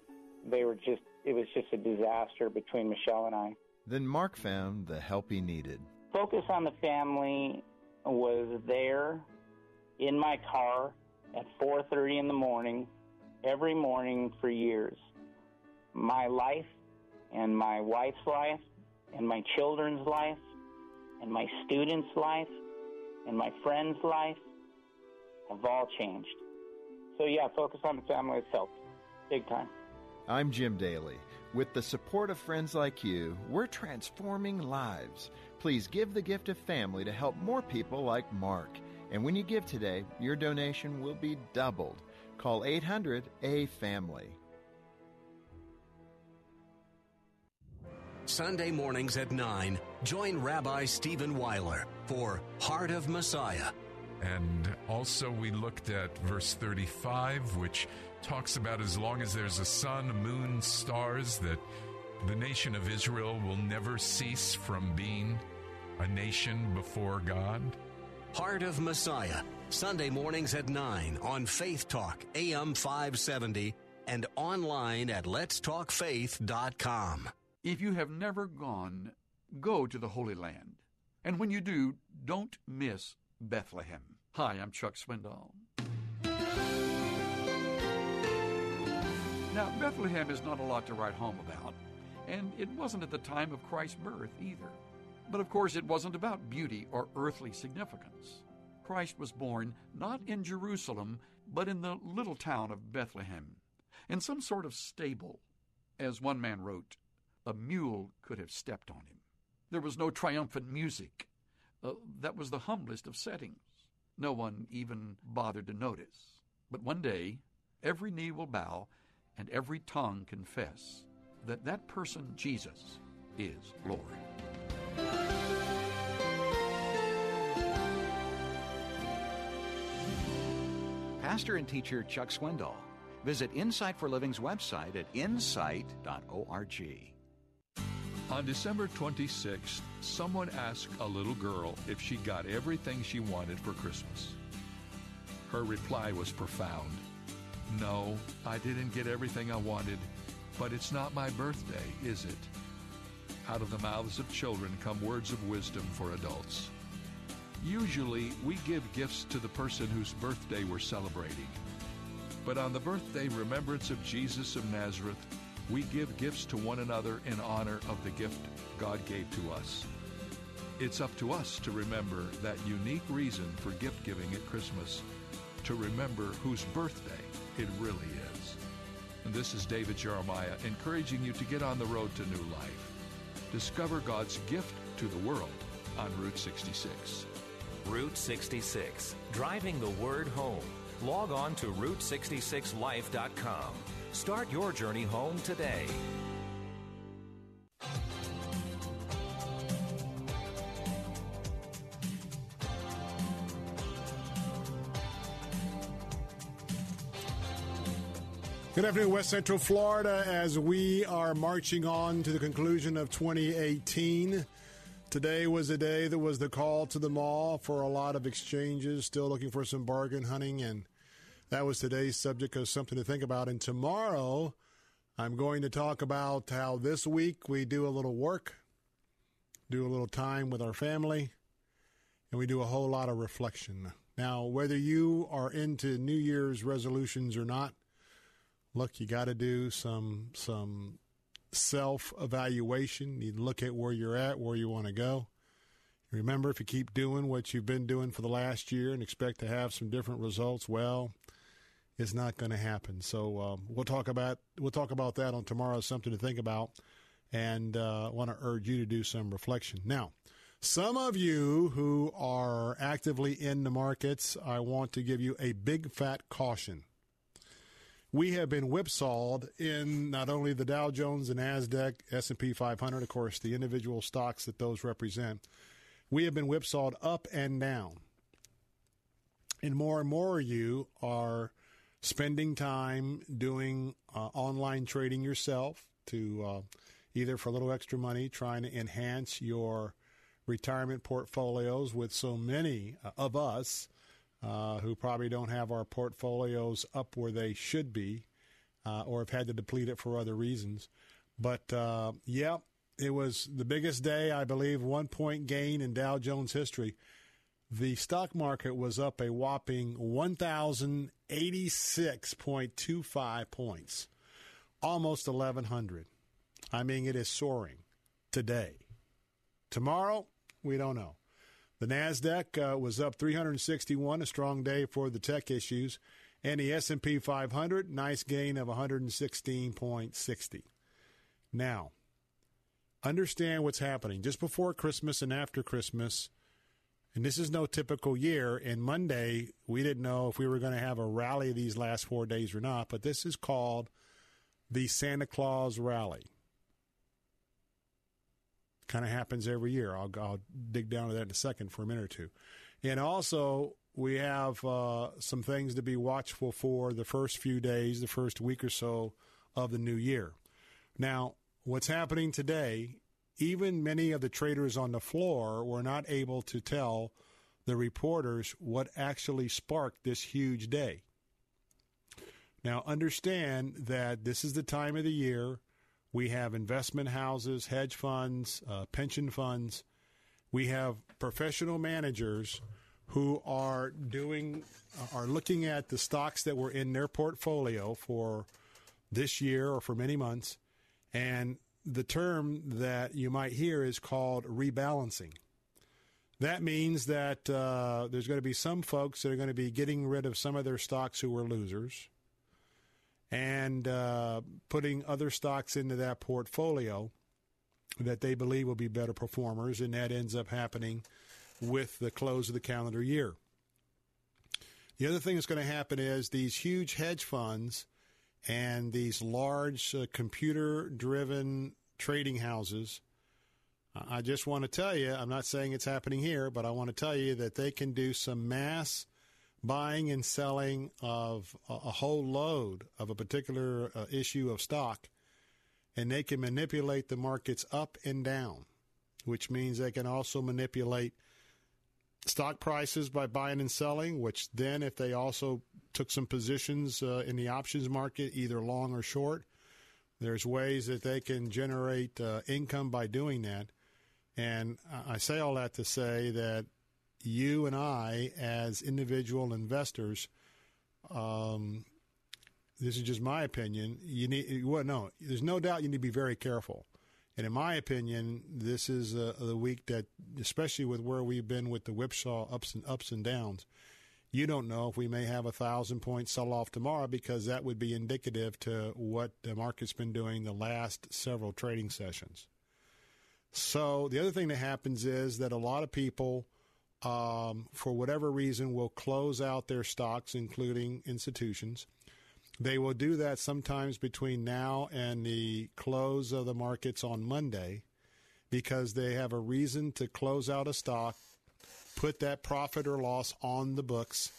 they were just, it was just a disaster between Michelle and I. Then Mark found the help he needed. Focus on the Family was there in my car at 4:30 in the morning every morning for years. My life and my wife's life and my children's life and my students' life and my friend's life have all changed. So, yeah, focus on the family has helped big time. I'm Jim Daly. With the support of friends like you, we're transforming lives. Please give the gift of family to help more people like Mark. And when you give today, your donation will be doubled. Call 800 A Family. Sunday mornings at 9, join Rabbi Stephen Weiler for Heart of Messiah. And also, we looked at verse 35, which talks about as long as there's a sun, moon, stars, that the nation of Israel will never cease from being a nation before God. Heart of Messiah, Sunday mornings at 9 on Faith Talk, AM 570, and online at letstalkfaith.com. If you have never gone, go to the Holy Land. And when you do, don't miss Bethlehem. Hi, I'm Chuck Swindoll. Now, Bethlehem is not a lot to write home about, and it wasn't at the time of Christ's birth either. But of course, it wasn't about beauty or earthly significance. Christ was born not in Jerusalem, but in the little town of Bethlehem, in some sort of stable. As one man wrote, a mule could have stepped on him. There was no triumphant music. Uh, that was the humblest of settings. No one even bothered to notice. But one day, every knee will bow and every tongue confess that that person, Jesus, is Lord. Pastor and teacher Chuck Swindoll. Visit Insight for Living's website at insight.org. On December 26th, someone asked a little girl if she got everything she wanted for Christmas. Her reply was profound. No, I didn't get everything I wanted, but it's not my birthday, is it? Out of the mouths of children come words of wisdom for adults. Usually, we give gifts to the person whose birthday we're celebrating. But on the birthday remembrance of Jesus of Nazareth, we give gifts to one another in honor of the gift God gave to us. It's up to us to remember that unique reason for gift giving at Christmas, to remember whose birthday it really is. And this is David Jeremiah encouraging you to get on the road to new life. Discover God's gift to the world on Route 66. Route 66, driving the word home. Log on to Route66Life.com. Start your journey home today. Good afternoon, West Central Florida, as we are marching on to the conclusion of 2018. Today was a day that was the call to the mall for a lot of exchanges, still looking for some bargain hunting, and that was today's subject of something to think about. And tomorrow, I'm going to talk about how this week we do a little work, do a little time with our family, and we do a whole lot of reflection. Now, whether you are into New Year's resolutions or not, look, you got to do some some self evaluation. You look at where you're at, where you want to go. Remember, if you keep doing what you've been doing for the last year and expect to have some different results, well, it's not going to happen. So um, we'll talk about we'll talk about that on tomorrow. Something to think about, and uh, want to urge you to do some reflection. Now, some of you who are actively in the markets, I want to give you a big fat caution we have been whipsawed in not only the Dow Jones and Nasdaq, S&P 500, of course, the individual stocks that those represent. We have been whipsawed up and down. And more and more of you are spending time doing uh, online trading yourself to uh, either for a little extra money, trying to enhance your retirement portfolios with so many uh, of us uh, who probably don't have our portfolios up where they should be uh, or have had to deplete it for other reasons. But uh, yeah, it was the biggest day, I believe, one point gain in Dow Jones history. The stock market was up a whopping 1,086.25 points, almost 1,100. I mean, it is soaring today. Tomorrow, we don't know. The Nasdaq uh, was up 361, a strong day for the tech issues, and the S&P 500, nice gain of 116.60. Now, understand what's happening just before Christmas and after Christmas. And this is no typical year. And Monday, we didn't know if we were going to have a rally these last four days or not, but this is called the Santa Claus Rally. Kind of happens every year. I'll, I'll dig down to that in a second for a minute or two. And also, we have uh, some things to be watchful for the first few days, the first week or so of the new year. Now, what's happening today, even many of the traders on the floor were not able to tell the reporters what actually sparked this huge day. Now, understand that this is the time of the year we have investment houses, hedge funds, uh, pension funds. We have professional managers who are doing are looking at the stocks that were in their portfolio for this year or for many months and the term that you might hear is called rebalancing that means that uh, there's going to be some folks that are going to be getting rid of some of their stocks who were losers and uh, putting other stocks into that portfolio that they believe will be better performers, and that ends up happening with the close of the calendar year. The other thing that's going to happen is these huge hedge funds and these large uh, computer driven trading houses. I just want to tell you, I'm not saying it's happening here, but I want to tell you that they can do some mass buying and selling of a, a whole load of a particular uh, issue of stock, and they can manipulate the markets up and down, which means they can also manipulate stock prices by buying and selling, which then, if they also took some positions uh, in the options market, either long or short, there's ways that they can generate uh, income by doing that. And I say all that to say that you and I, as individual investors, um, this is just my opinion. You need well, no, there's no doubt you need to be very careful. And in my opinion, this is uh, the week that, especially with where we've been with the whipsaw ups and ups and downs, you don't know if we may have a thousand point sell off tomorrow because that would be indicative to what the market's been doing the last several trading sessions. So the other thing that happens is that a lot of people um, for whatever reason, will close out their stocks, including institutions. They will do that sometimes between now and the close of the markets on Monday because they have a reason to close out a stock, put that profit or loss on the books,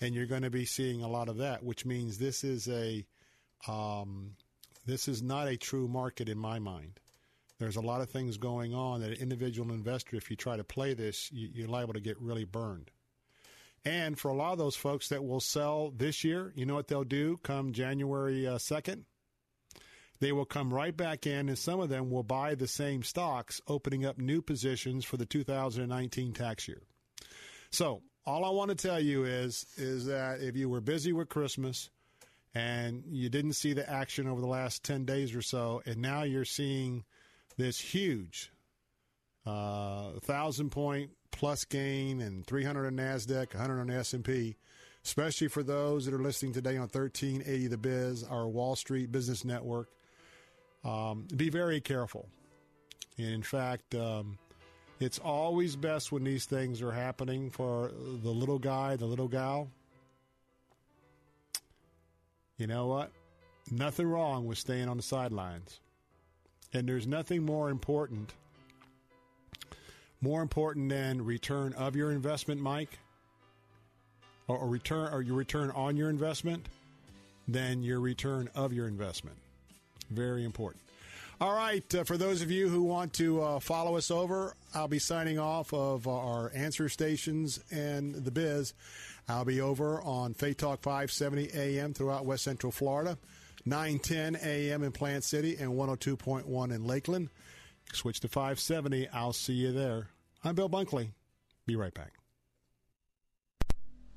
and you're going to be seeing a lot of that, which means this is a um, this is not a true market in my mind. There's a lot of things going on that an individual investor, if you try to play this, you're liable to get really burned. And for a lot of those folks that will sell this year, you know what they'll do come January uh, 2nd? They will come right back in, and some of them will buy the same stocks, opening up new positions for the 2019 tax year. So, all I want to tell you is is that if you were busy with Christmas and you didn't see the action over the last 10 days or so, and now you're seeing this huge uh, thousand point plus gain and 300 on Nasdaq, 100 on S&P, especially for those that are listening today on 1380 The Biz, our Wall Street Business Network. Um, be very careful. And in fact, um, it's always best when these things are happening for the little guy, the little gal. You know what? Nothing wrong with staying on the sidelines. And there's nothing more important, more important than return of your investment, Mike, or, or return or your return on your investment, than your return of your investment. Very important. All right, uh, for those of you who want to uh, follow us over, I'll be signing off of our answer stations and the biz. I'll be over on Faith Talk 570 AM throughout West Central Florida. 910 a.m. in Plant City and 102.1 in Lakeland. Switch to 570. I'll see you there. I'm Bill Bunkley. Be right back.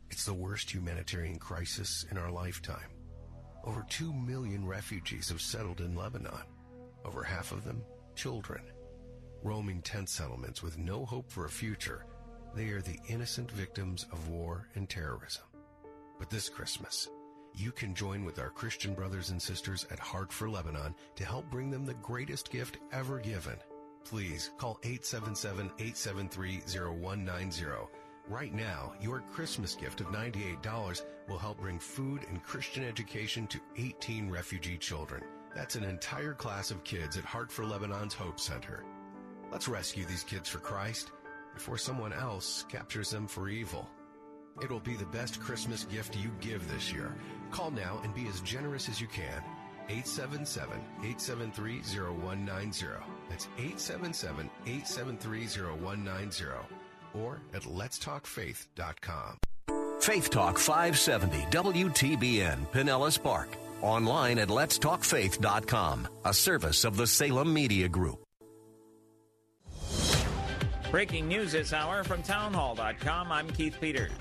It's the worst humanitarian crisis in our lifetime. Over 2 million refugees have settled in Lebanon. Over half of them, children. Roaming tent settlements with no hope for a future, they are the innocent victims of war and terrorism. But this Christmas, you can join with our Christian brothers and sisters at Heart for Lebanon to help bring them the greatest gift ever given. Please call 877-873-0190. Right now, your Christmas gift of $98 will help bring food and Christian education to 18 refugee children. That's an entire class of kids at Heart for Lebanon's Hope Center. Let's rescue these kids for Christ before someone else captures them for evil. It'll be the best Christmas gift you give this year. Call now and be as generous as you can. 877-873-0190. That's 877-873-0190. Or at letstalkfaith.com. Faith Talk 570 WTBN Pinellas Park. Online at letstalkfaith.com, a service of the Salem Media Group. Breaking news this hour from townhall.com. I'm Keith Peters.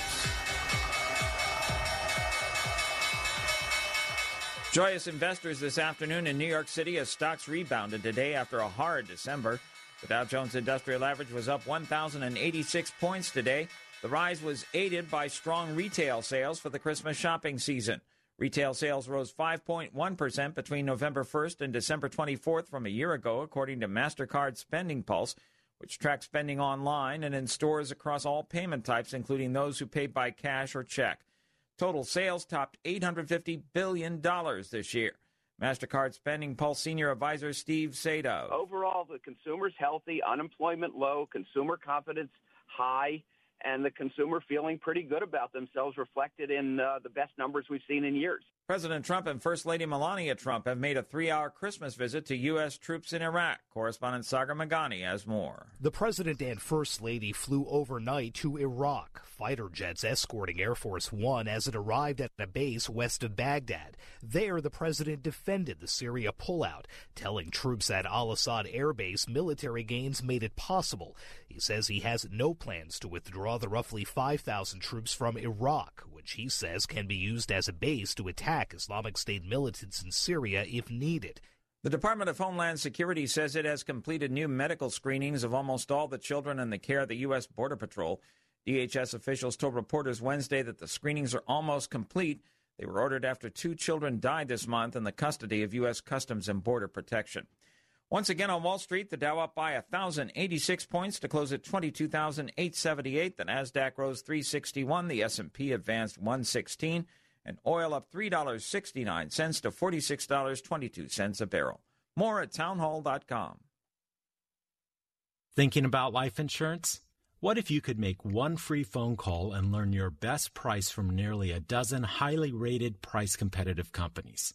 Joyous investors this afternoon in New York City as stocks rebounded today after a hard December. The Dow Jones Industrial Average was up 1,086 points today. The rise was aided by strong retail sales for the Christmas shopping season. Retail sales rose 5.1% between November 1st and December 24th from a year ago, according to MasterCard Spending Pulse, which tracks spending online and in stores across all payment types, including those who pay by cash or check. Total sales topped $850 billion this year. MasterCard Spending Pulse Senior Advisor Steve Sadove. Overall, the consumer's healthy, unemployment low, consumer confidence high, and the consumer feeling pretty good about themselves, reflected in uh, the best numbers we've seen in years. President Trump and First Lady Melania Trump have made a three hour Christmas visit to U.S. troops in Iraq. Correspondent Sagar Meghani has more. The President and First Lady flew overnight to Iraq, fighter jets escorting Air Force One as it arrived at a base west of Baghdad. There, the President defended the Syria pullout, telling troops at Al Assad Air Base military gains made it possible. Says he has no plans to withdraw the roughly 5,000 troops from Iraq, which he says can be used as a base to attack Islamic State militants in Syria if needed. The Department of Homeland Security says it has completed new medical screenings of almost all the children in the care of the U.S. Border Patrol. DHS officials told reporters Wednesday that the screenings are almost complete. They were ordered after two children died this month in the custody of U.S. Customs and Border Protection. Once again on Wall Street, the Dow up by 1,086 points to close at 22,878. The Nasdaq rose 361. The S&P advanced 116 and oil up $3.69 to $46.22 a barrel. More at townhall.com. Thinking about life insurance? What if you could make one free phone call and learn your best price from nearly a dozen highly rated price competitive companies?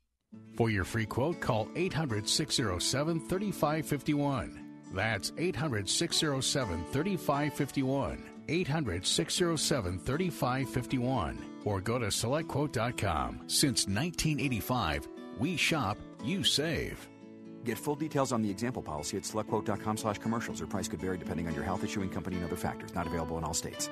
For your free quote, call 800 607 3551. That's 800 607 3551. 800 607 3551. Or go to selectquote.com. Since 1985, we shop, you save. Get full details on the example policy at selectquote.com slash commercials. Or price could vary depending on your health issuing company and other factors. Not available in all states.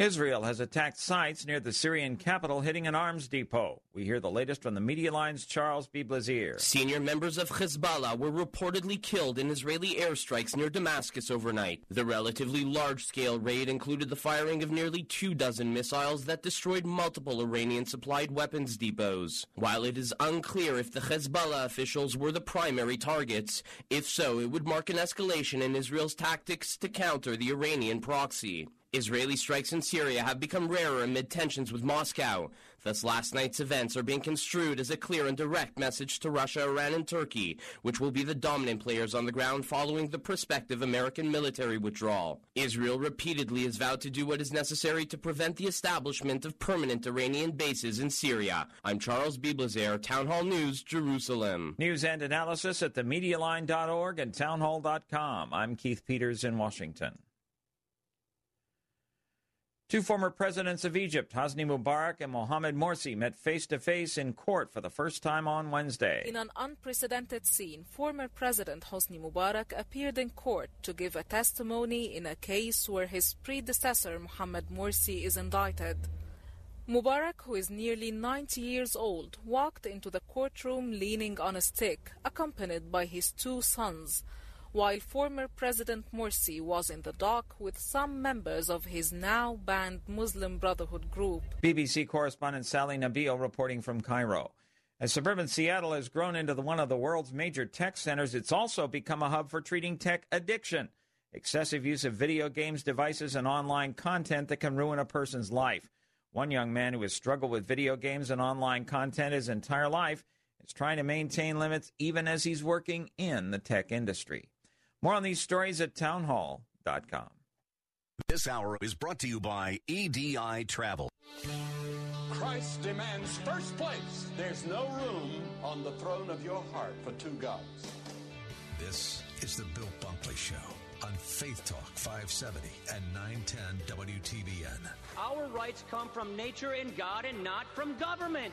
Israel has attacked sites near the Syrian capital, hitting an arms depot. We hear the latest from the Media Line's Charles Bybelezer. Senior members of Hezbollah were reportedly killed in Israeli airstrikes near Damascus overnight. The relatively large scale raid included the firing of nearly two dozen missiles that destroyed multiple Iranian supplied weapons depots. While it is unclear if the Hezbollah officials were the primary targets, if so, it would mark an escalation in Israel's tactics to counter the Iranian proxy. Israeli strikes in Syria have become rarer amid tensions with Moscow. Thus, last night's events are being construed as a clear and direct message to Russia, Iran, and Turkey, which will be the dominant players on the ground following the prospective American military withdrawal. Israel repeatedly has vowed to do what is necessary to prevent the establishment of permanent Iranian bases in Syria. I'm Charles Bybelezer, Town Hall News, Jerusalem. News and analysis at themedialine.org and townhall.com. I'm Keith Peters in Washington. Two former presidents of Egypt, Hosni Mubarak and Mohamed Morsi, met face to face in court for the first time on Wednesday. In an unprecedented scene, former President Hosni Mubarak appeared in court to give a testimony in a case where his predecessor Mohamed Morsi is indicted. Mubarak, who is nearly 90 years old, walked into the courtroom leaning on a stick, accompanied by his two sons while former President Morsi was in the dock with some members of his now banned Muslim Brotherhood group. BBC correspondent Sally Nabil reporting from Cairo. As suburban Seattle has grown into the, one of the world's major tech centers, it's also become a hub for treating tech addiction. Excessive use of video games, devices, and online content that can ruin a person's life. One young man who has struggled with video games and online content his entire life is trying to maintain limits even as he's working in the tech industry. More on these stories at townhall.com. This hour is brought to you by EDI Travel. Christ demands first place. There's no room on the throne of your heart for two gods. This is the Bill Bunkley Show on Faith Talk 570 and 910 WTBN. Our rights come from nature and God and not from government.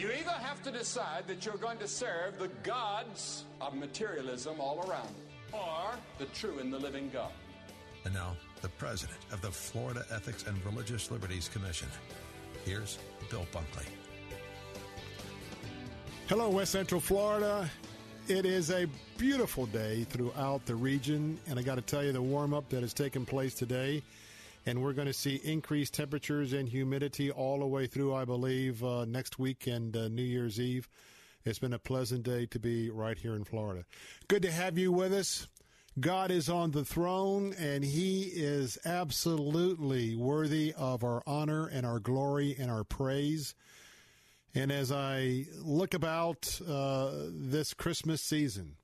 You either have to decide that you're going to serve the gods of materialism all around, or the true and the living God. And now, the president of the Florida Ethics and Religious Liberties Commission. Here's Bill Bunkley. Hello, West Central Florida. It is a beautiful day throughout the region, and I got to tell you, the warm up that has taken place today and we're going to see increased temperatures and humidity all the way through, I believe, uh, next week and uh, New Year's Eve. It's been a pleasant day to be right here in Florida. Good to have you with us. God is on the throne, and He is absolutely worthy of our honor and our glory and our praise. And as I look about uh, this Christmas season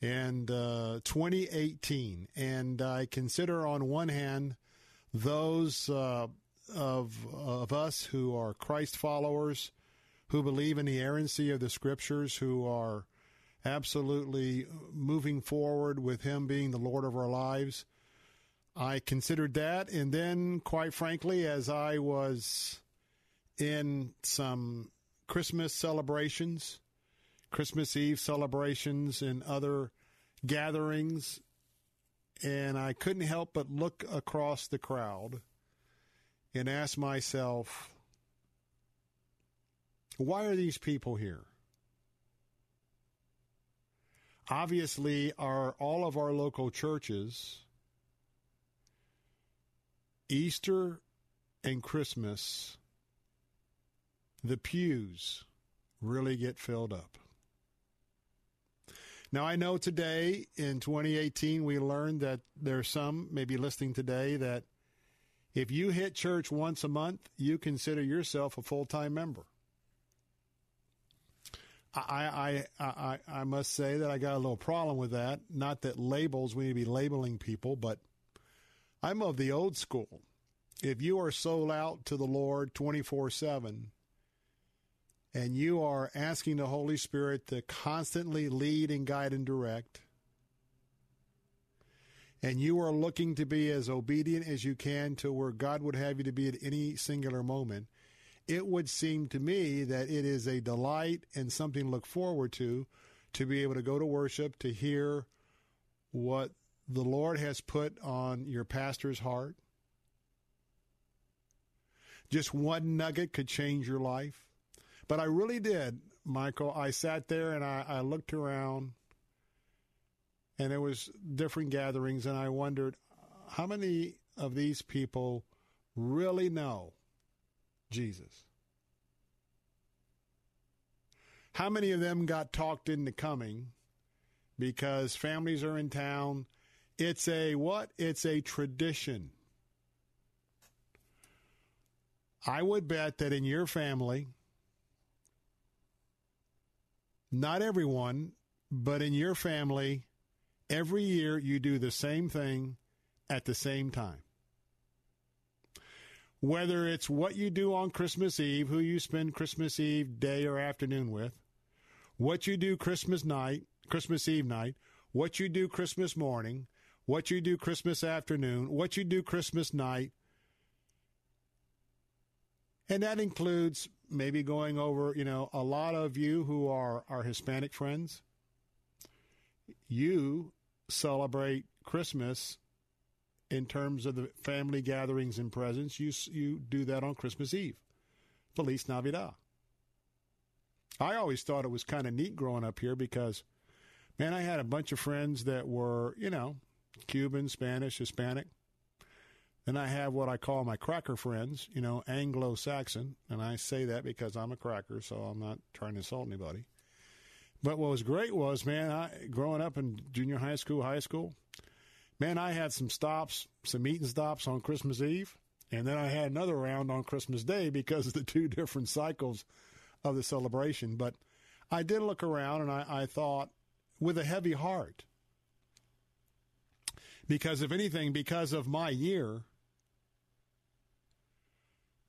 and uh, 2018, and I consider on one hand those uh, of of us who are Christ followers, who believe in the errancy of the Scriptures, who are absolutely moving forward with Him being the Lord of our lives. I considered that, and then, quite frankly, as I was in some Christmas celebrations, Christmas Eve celebrations, and other gatherings and I couldn't help but look across the crowd and ask myself, why are these people here? Obviously, are all of our local churches Easter and Christmas, the pews really get filled up. Now, I know today in 2018, we learned that there's some maybe listening today that if you hit church once a month, you consider yourself a full time member. I, I, I, I must say that I got a little problem with that. Not that labels, we need to be labeling people, but I'm of the old school. If you are sold out to the Lord 24 7, and you are asking the Holy Spirit to constantly lead and guide and direct, and you are looking to be as obedient as you can to where God would have you to be at any singular moment, it would seem to me that it is a delight and something to look forward to to be able to go to worship, to hear what the Lord has put on your pastor's heart. Just one nugget could change your life. But I really did, Michael. I sat there and I, I looked around, and there was different gatherings, and I wondered how many of these people really know Jesus. How many of them got talked into coming because families are in town? It's a what? It's a tradition. I would bet that in your family, not everyone, but in your family, every year you do the same thing at the same time. Whether it's what you do on Christmas Eve, who you spend Christmas Eve day or afternoon with, what you do Christmas night, Christmas Eve night, what you do Christmas morning, what you do Christmas afternoon, what you do Christmas night. And that includes maybe going over, you know, a lot of you who are our Hispanic friends. You celebrate Christmas in terms of the family gatherings and presents, you you do that on Christmas Eve. Feliz Navidad. I always thought it was kind of neat growing up here because, man, I had a bunch of friends that were, you know, Cuban, Spanish, Hispanic. Then I have what I call my cracker friends, you know, Anglo Saxon. And I say that because I'm a cracker, so I'm not trying to insult anybody. But what was great was, man, I, growing up in junior high school, high school, man, I had some stops, some eating stops on Christmas Eve, and then I had another round on Christmas Day because of the [LAUGHS] two different cycles of the celebration. But I did look around and I, I thought, with a heavy heart, because if anything, because of my year,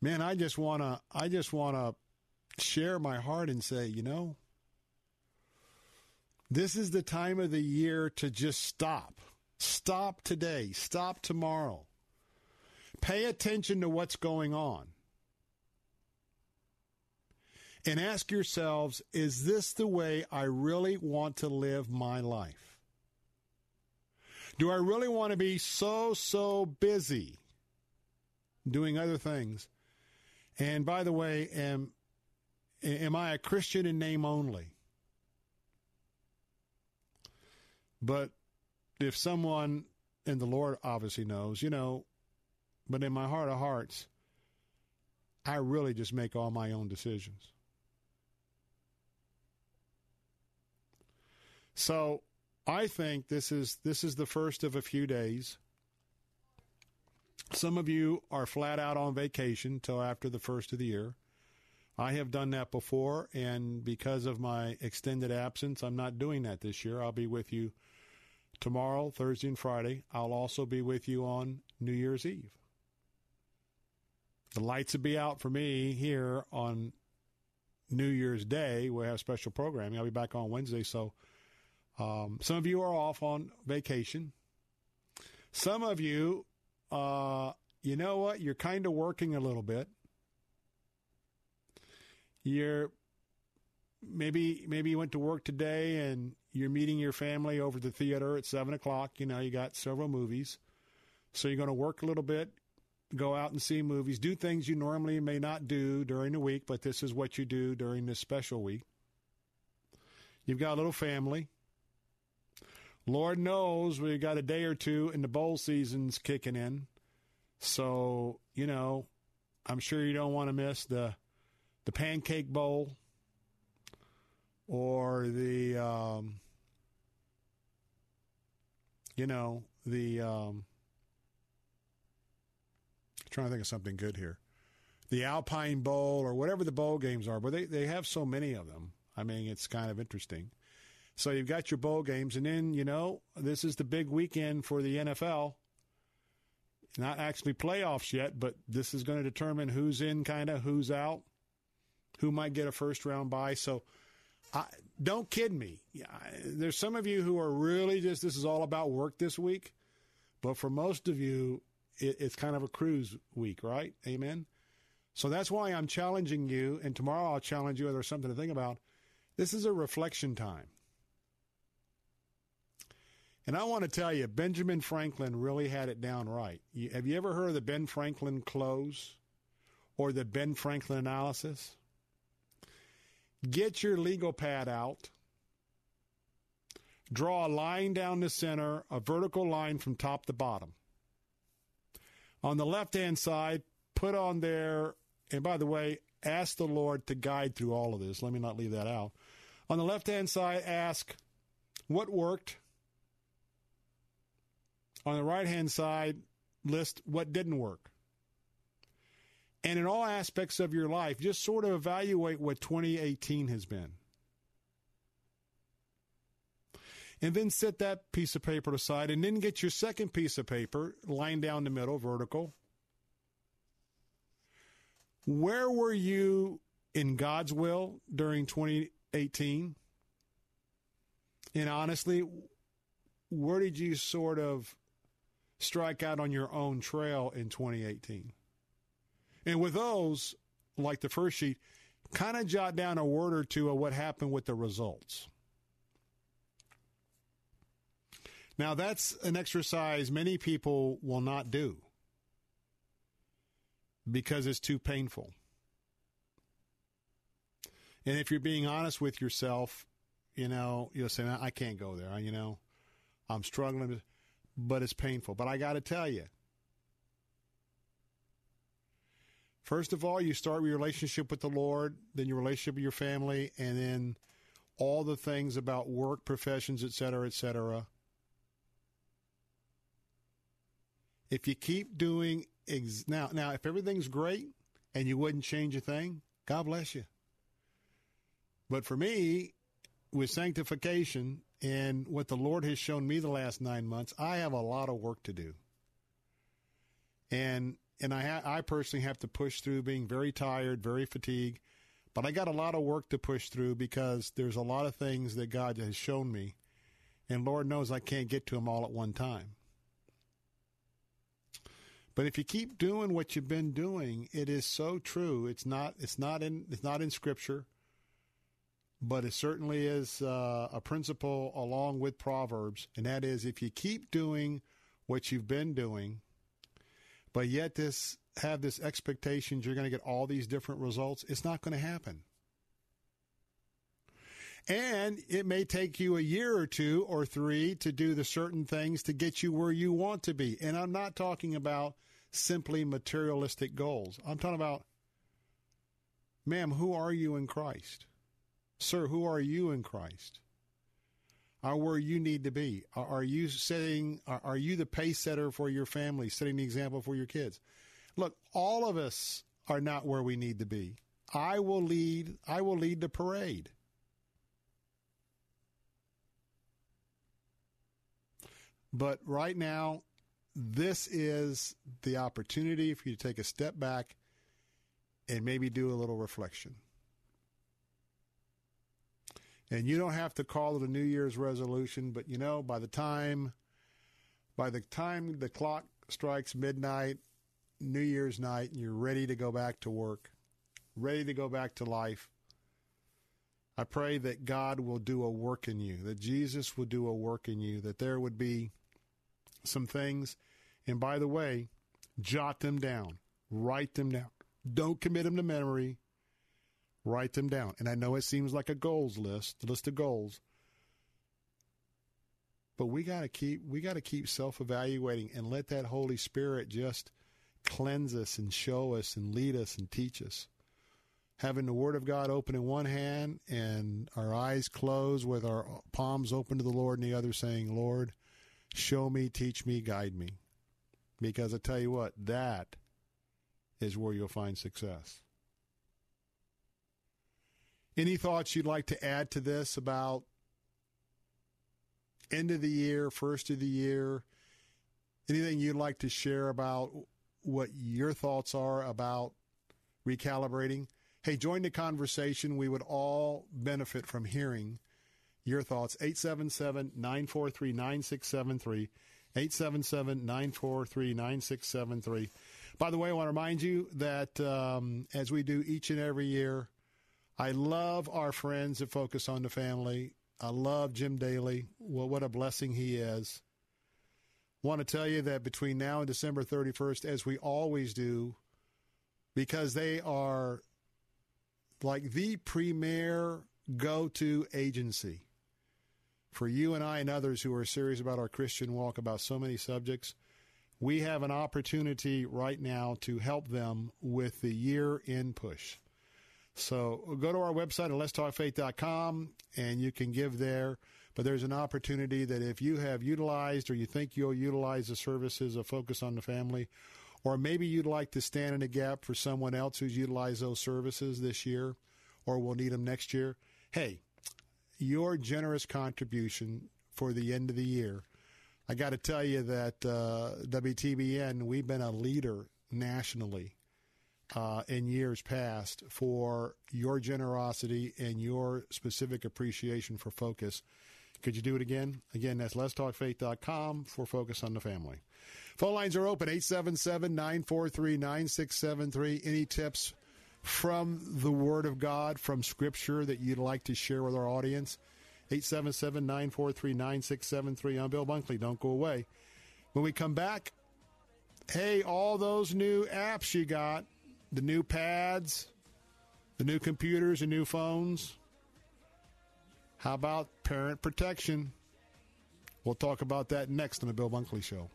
man, I just wanna, I just wanna share my heart and say, you know, this is the time of the year to just stop Stop today. Stop tomorrow. Pay attention to what's going on. And ask yourselves is this the way I really want to live my life? Do I really want to be so, so busy doing other things? And by the way, am, am I a Christian in name only? But if someone, and the Lord obviously knows, you know, but in my heart of hearts, I really just make all my own decisions. So I think this is this is the first of a few days. Some of you are flat out on vacation till after the first of the year. I have done that before, and because of my extended absence, I'm not doing that this year. I'll be with you Tomorrow, Thursday, and Friday, I'll also be with you on New Year's Eve. The lights will be out for me here on New Year's Day. We'll have special programming. I'll be back on Wednesday. So um, some of you are off on vacation. Some of you, uh, you know what? You're kind of working a little bit. You're maybe maybe you went to work today and you're meeting your family over the theater at seven o'clock. You know, you got several movies, so you're going to work a little bit, go out and see movies, do things you normally may not do during the week, but this is what you do during this special week. You've got a little family. Lord knows we got a day or two and the bowl season's kicking in. So, you know, I'm sure you don't want to miss the the pancake bowl or the um, you know the um, trying to think of something good here. The alpine bowl or whatever the bowl games are but they, they have so many of them. I mean it's kind of interesting so you've got your bowl games and then you know this is the big weekend for the nfl not actually playoffs yet but this is going to determine who's in kind of who's out who might get a first round bye so I, don't kid me. There's some of you who are really just, this is all about work this week. But for most of you, it, it's kind of a cruise week, right? Amen. So that's why I'm challenging you. And tomorrow I'll challenge you. There's something to think about. This is a reflection time. And I want to tell you, Benjamin Franklin really had it down right. have you ever heard of the Ben Franklin close or the Ben Franklin analysis? Get your legal pad out. Draw a line down the center, a vertical line from top to bottom. On the left hand side, put on there, and by the way, ask the Lord to guide through all of this. Let me not leave that out. On the left hand side, ask what worked. On the right hand side, list what didn't work. And in all aspects of your life, just sort of evaluate what 2018 has been. And then set that piece of paper aside and then get your second piece of paper, line down the middle, vertical. Where were you in God's will during 2018? And honestly, where did you sort of strike out on your own trail in 2018? And with those, like the first sheet, kind of jot down a word or two of what happened with the results. Now, that's an exercise many people will not do because it's too painful. And if you're being honest with yourself, you know, you'll say, I can't go there. You know, I'm struggling, but it's painful. But I got to tell you, first of all, you start with your relationship with the Lord, then your relationship with your family, and then all the things about work, professions, etc., cetera, et cetera. If you keep doing ex- now, now if everything's great and you wouldn't change a thing, God bless you. But for me, with sanctification and what the Lord has shown me the last nine months, I have a lot of work to do. And and I ha- I personally have to push through being very tired, very fatigued, but I got a lot of work to push through because there's a lot of things that God has shown me, and Lord knows I can't get to them all at one time. But if you keep doing what you've been doing, it is so true. It's not. It's not in. It's not in Scripture but it certainly is uh, a principle along with Proverbs, and that is if you keep doing what you've been doing, but yet this have this expectation you're going to get all these different results, it's not going to happen. And it may take you a year or two or three to do the certain things to get you where you want to be. And I'm not talking about simply materialistic goals. I'm talking about, ma'am, who are you in Christ? Sir, who are you in Christ? Are where you need to be? Are, you setting? Are you the pace setter for your family, setting the example for your kids? Look, all of us are not where we need to be. I will lead. I will lead the parade. But right now, this is the opportunity for you to take a step back and maybe do a little reflection. And you don't have to call it a New Year's resolution, but you know, by the time by the time the clock strikes midnight, New Year's night, and you're ready to go back to work, ready to go back to life, I pray that God will do a work in you, that Jesus will do a work in you, that there would be some things. And by the way, jot them down, write them down. Don't commit them to memory. Write them down. And I know it seems like a goals list, a list of goals. But we got to keep we got to keep self-evaluating and let that Holy Spirit just cleanse us and show us and lead us and teach us. Having the Word of God open in one hand and our eyes closed with our palms open to the Lord in the other, saying, Lord, show me, teach me, guide me. Because I tell you what, that is where you'll find success. Any thoughts you'd like to add to this about end of the year, first of the year? Anything you'd like to share about what your thoughts are about recalibrating? Hey, join the conversation. We would all benefit from hearing your thoughts. 877 943 9673. 877 943 9673. By the way, I want to remind you that um, as we do each and every year, I love our friends that focus on the family. I love Jim Daly. Well, what a blessing he is. Want to tell you that between now and December 31st, as we always do, because they are like the premier go to agency for you and I and others who are serious about our Christian walk about so many subjects. We have an opportunity right now to help them with the year in push. So go to our website at letstalkfaith.com and you can give there. But there's an opportunity that if you have utilized or you think you'll utilize the services of Focus on the Family, or maybe you'd like to stand in a gap for someone else who's utilized those services this year or will need them next year. Hey, your generous contribution for the end of the year. I got to tell you that uh, WTBN, we've been a leader nationally uh, in years past for your generosity and your specific appreciation for Focus. Could you do it again? Again, that's letstalkfaith.com for Focus on the Family. Phone lines are open 877 943 9673. Any tips from the Word of God, from Scripture that you'd like to share with our audience? 877 943 9673. I'm Bill Bunkley. Don't go away. When we come back, hey, all those new apps you got, the new pads, the new computers and new phones. How about parent protection? We'll talk about that next on the Bill Bunkley Show.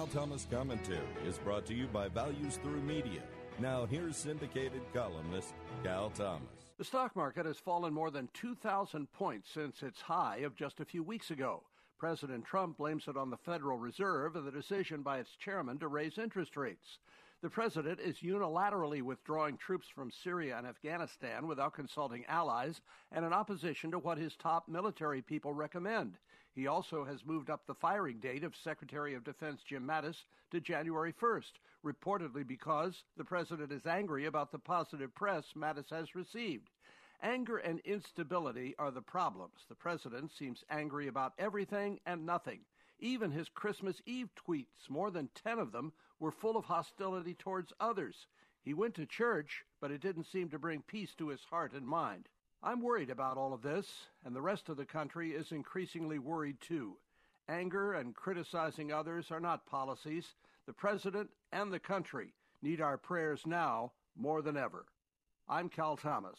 Cal Thomas Commentary is brought to you by Values Through Media. Now, here's syndicated columnist Cal Thomas. The stock market has fallen more than 2,000 points since its high of just a few weeks ago. President Trump blames it on the Federal Reserve and the decision by its chairman to raise interest rates. The president is unilaterally withdrawing troops from Syria and Afghanistan without consulting allies and in opposition to what his top military people recommend. He also has moved up the firing date of Secretary of Defense Jim Mattis to January 1st, reportedly because the president is angry about the positive press Mattis has received. Anger and instability are the problems. The president seems angry about everything and nothing. Even his Christmas Eve tweets, more than 10 of them, were full of hostility towards others. He went to church, but it didn't seem to bring peace to his heart and mind. I'm worried about all of this, and the rest of the country is increasingly worried too. Anger and criticizing others are not policies. The president and the country need our prayers now more than ever. I'm Cal Thomas.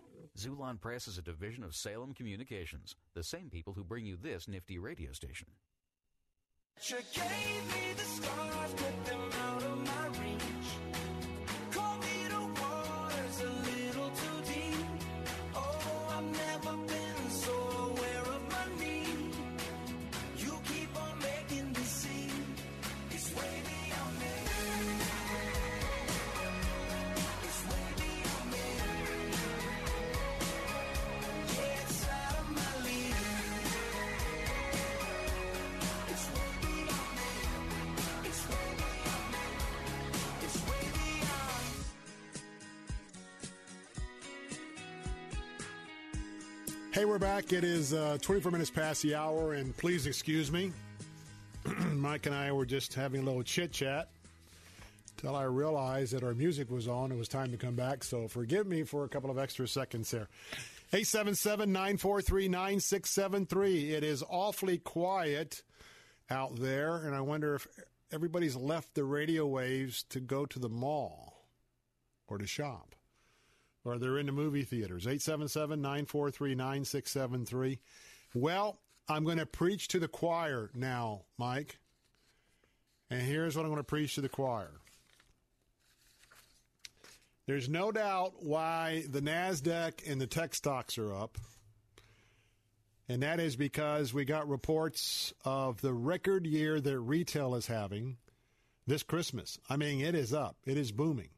Xulon Press is a division of Salem Communications, the same people who bring you this nifty radio station. Hey, we're back. It is uh, 24 minutes past the hour, and please excuse me. [CLEARS THROAT] Mike and I were just having a little chit chat until I realized that our music was on. It was time to come back, so forgive me for a couple of extra seconds there. 877 943 9673. It is awfully quiet out there, and I wonder if everybody's left the radio waves to go to the mall or to shop or they're in the movie theaters. 877 943 9673. Well, I'm going to preach to the choir now, Mike. And here's what I'm going to preach to the choir. There's no doubt why the NASDAQ and the tech stocks are up. And that is because we got reports of the record year that retail is having this Christmas. I mean, it is up, it is booming.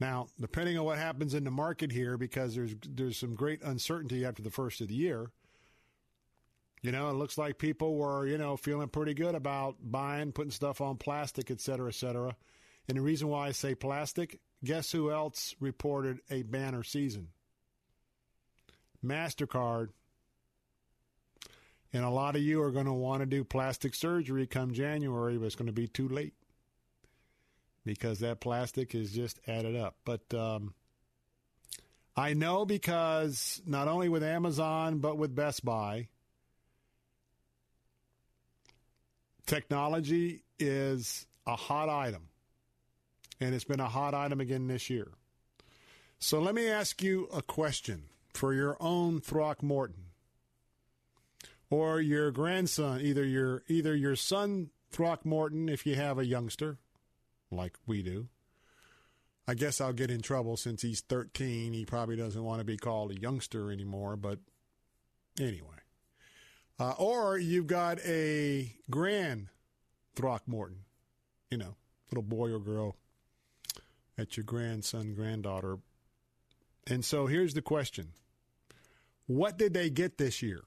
Now, depending on what happens in the market here, because there's there's some great uncertainty after the first of the year. You know, it looks like people were, you know, feeling pretty good about buying, putting stuff on plastic, et cetera, et cetera. And the reason why I say plastic, guess who else reported a banner season? MasterCard. And a lot of you are going to want to do plastic surgery come January, but it's going to be too late because that plastic is just added up. But um, I know because not only with Amazon, but with Best Buy, technology is a hot item. And it's been a hot item again this year. So let me ask you a question for your own Throckmorton or your grandson, either your either your son Throckmorton if you have a youngster like we do. I guess I'll get in trouble since he's 13. He probably doesn't want to be called a youngster anymore, but anyway. Uh, or you've got a grand Throckmorton, you know, little boy or girl at your grandson, granddaughter. And so here's the question What did they get this year?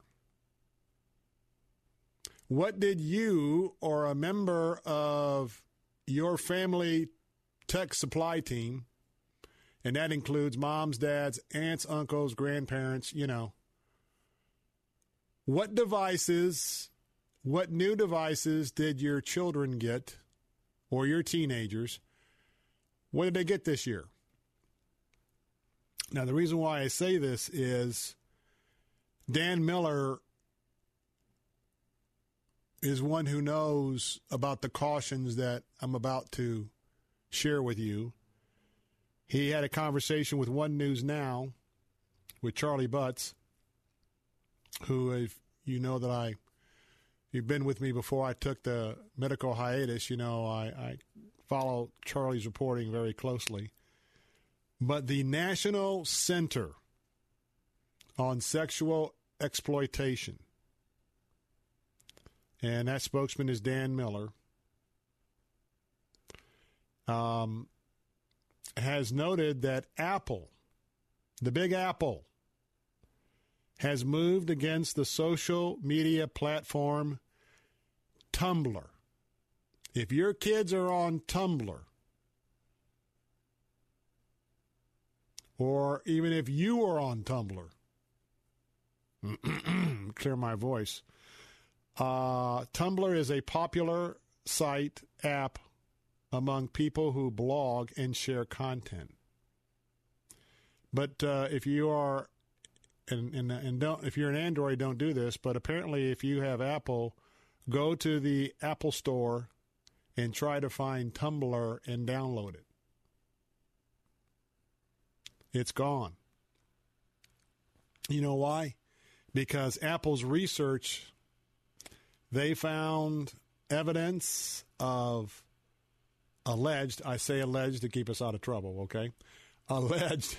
What did you or a member of your family tech supply team, and that includes moms, dads, aunts, uncles, grandparents, you know, what devices, what new devices did your children get or your teenagers? What did they get this year? Now, the reason why I say this is Dan Miller is one who knows about the cautions that I'm about to share with you. He had a conversation with One News Now with Charlie Butts, who, if you know that I, you've been with me before I took the medical hiatus, you know, I, I follow Charlie's reporting very closely. But the National Center on Sexual Exploitation and that spokesman is Dan Miller, um, has noted that Apple, the Big Apple, has moved against the social media platform Tumblr. If your kids are on Tumblr, or even if you are on Tumblr, [CLEARS THROAT] clear my voice uh, Tumblr is a popular site app among people who blog and share content. But uh, if you are, and, and, and don't, if you're an Android, don't do this. But apparently, if you have Apple, go to the Apple Store and try to find Tumblr and download it. It's gone. You know why? Because Apple's research they found evidence of alleged, I say alleged to keep us out of trouble, okay? Alleged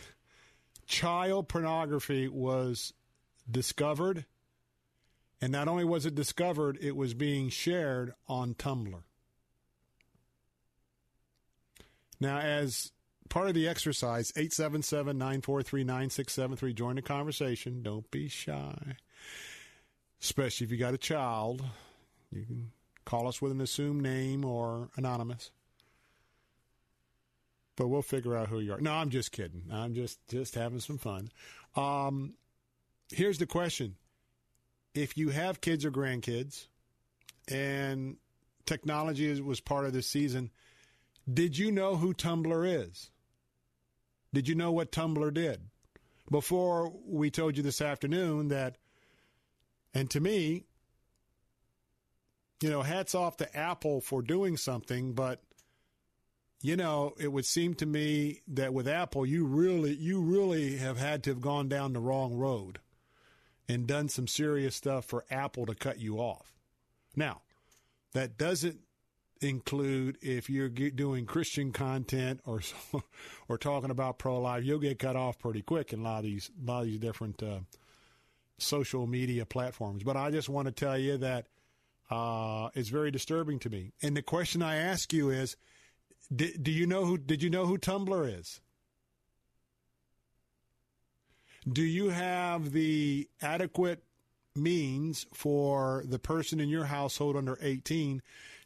child pornography was discovered. And not only was it discovered, it was being shared on Tumblr. Now, as part of the exercise, 877 943 9673, join the conversation. Don't be shy especially if you got a child. You can call us with an assumed name or anonymous. But we'll figure out who you are. No, I'm just kidding. I'm just just having some fun. Um, here's the question if you have kids or grandkids and technology is, was part of this season, did you know who Tumblr is? Did you know what Tumblr did? Before we told you this afternoon that, and to me, you know, hats off to Apple for doing something, but you know, it would seem to me that with Apple, you really, you really have had to have gone down the wrong road and done some serious stuff for Apple to cut you off. Now, that doesn't include if you're doing Christian content or [LAUGHS] or talking about pro life, you'll get cut off pretty quick in a lot of these lot of these different uh, social media platforms. But I just want to tell you that uh, it's very disturbing to me. And the question I ask you is, do you know who? Did you know who Tumblr is? Do you have the adequate means for the person in your household under 18?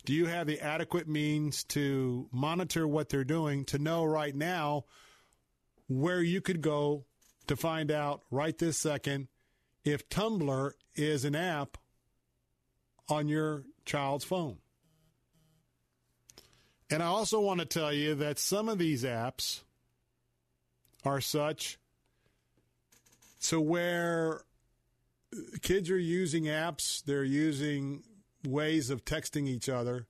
Do you have the adequate means to monitor what they're doing to know right now where you could go to find out right this second if Tumblr is an app on your child's phone? And I also want to tell you that some of these apps are such to where kids are using apps, they're using ways of texting each other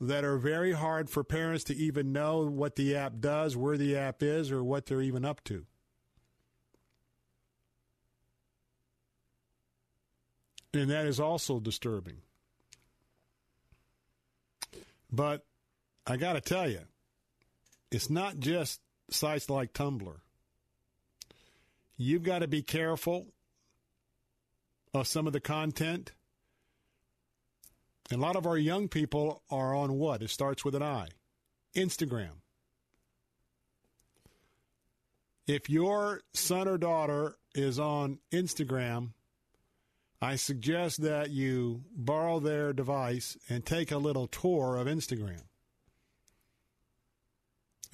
that are very hard for parents to even know what the app does, where the app is, or what they're even up to. And that is also disturbing. But I got to tell you, it's not just sites like Tumblr. You've got to be careful of some of the content. And a lot of our young people are on what? It starts with an I Instagram. If your son or daughter is on Instagram, I suggest that you borrow their device and take a little tour of Instagram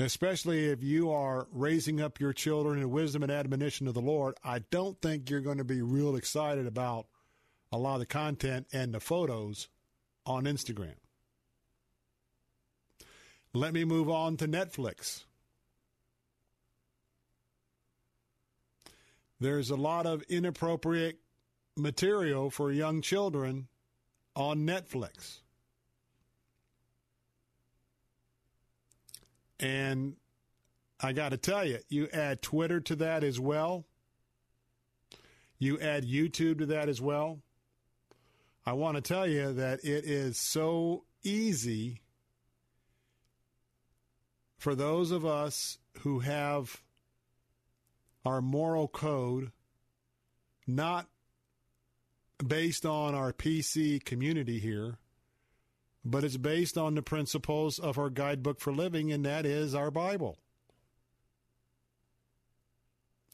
especially if you are raising up your children in wisdom and admonition of the Lord, I don't think you're going to be real excited about a lot of the content and the photos on Instagram. Let me move on to Netflix. There's a lot of inappropriate material for young children on Netflix. And I got to tell you, you add Twitter to that as well. You add YouTube to that as well. I want to tell you that it is so easy for those of us who have our moral code not based on our PC community here but it's based on the principles of our guidebook for living, and that is our Bible.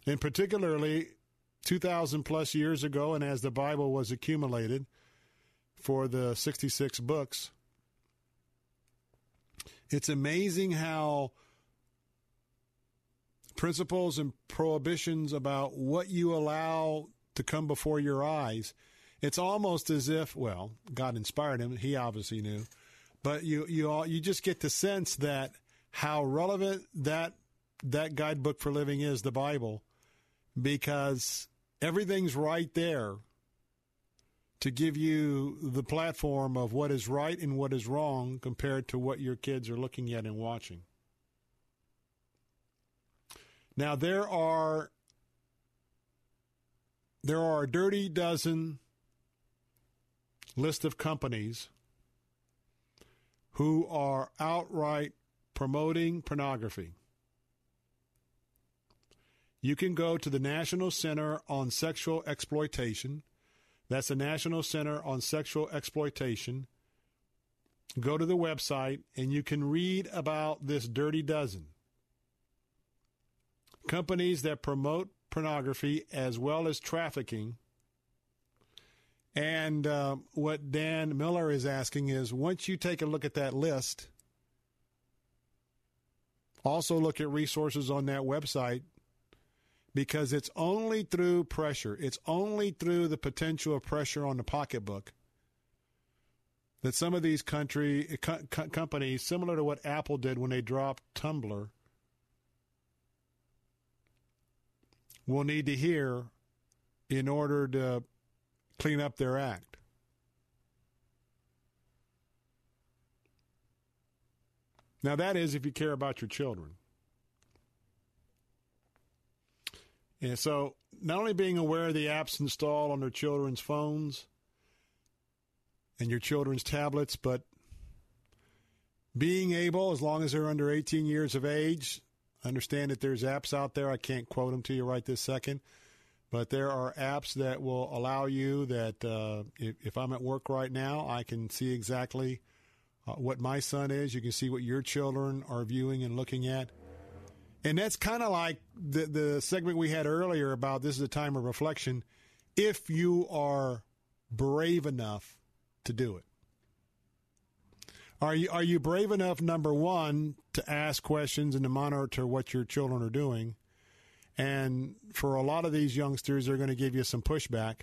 And particularly 2,000 plus years ago, and as the Bible was accumulated for the 66 books, it's amazing how principles and prohibitions about what you allow to come before your eyes it's almost as if, well, God inspired him. He obviously knew, but you you all you just get the sense that how relevant that that guidebook for living is, the Bible, because everything's right there to give you the platform of what is right and what is wrong compared to what your kids are looking at and watching. Now there are there are a dirty dozen list of companies who are outright promoting pornography. You can go to the National Center on Sexual Exploitation. That's the National Center on Sexual Exploitation. Go to the website and you can read about this dirty dozen. Companies that promote pornography as well as trafficking and uh, what Dan Miller is asking is once you take a look at that list, also look at resources on that website because it's only through pressure, it's only through the potential of pressure on the pocketbook that some of these country co- co- companies, similar to what Apple did when they dropped Tumblr, will need to hear in order to clean up their act. Now, that is if you care about your children. And so, not only being aware of the apps installed on their children's phones and your children's tablets, but being able, as long as they're under 18 years of age, understand that there's apps out there. I can't quote them to you right this second, but there are apps that will allow you that uh, if, if, I'm at work right now, I can see exactly uh, what my son is. You can see what your children are viewing and looking at. And that's kind of like the, the segment we had earlier about this is a time of reflection. If you are brave enough to do it. Are you are you brave enough number 1 to ask questions and to monitor what your children are doing? And for a lot of these youngsters they're going to give you some pushback.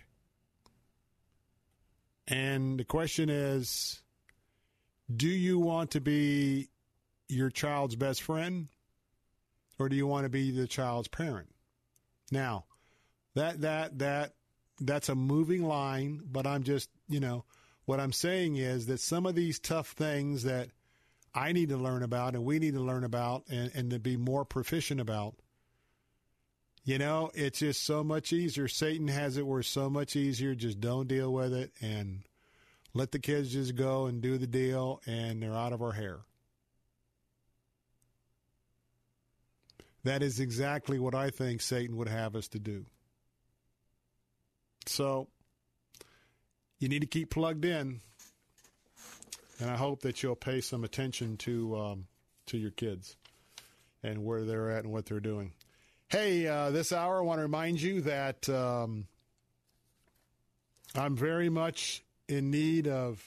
And the question is do you want to be your child's best friend or do you want to be the child's parent? Now, that that that that's a moving line, but I'm just, you know, what I'm saying is that some of these tough things that I need to learn about and we need to learn about and, and to be more proficient about, you know, it's just so much easier. Satan has it where so much easier. Just don't deal with it and let the kids just go and do the deal and they're out of our hair. That is exactly what I think Satan would have us to do. So you need to keep plugged in, and I hope that you'll pay some attention to um, to your kids and where they're at and what they're doing. Hey, uh, this hour I want to remind you that um, I'm very much in need of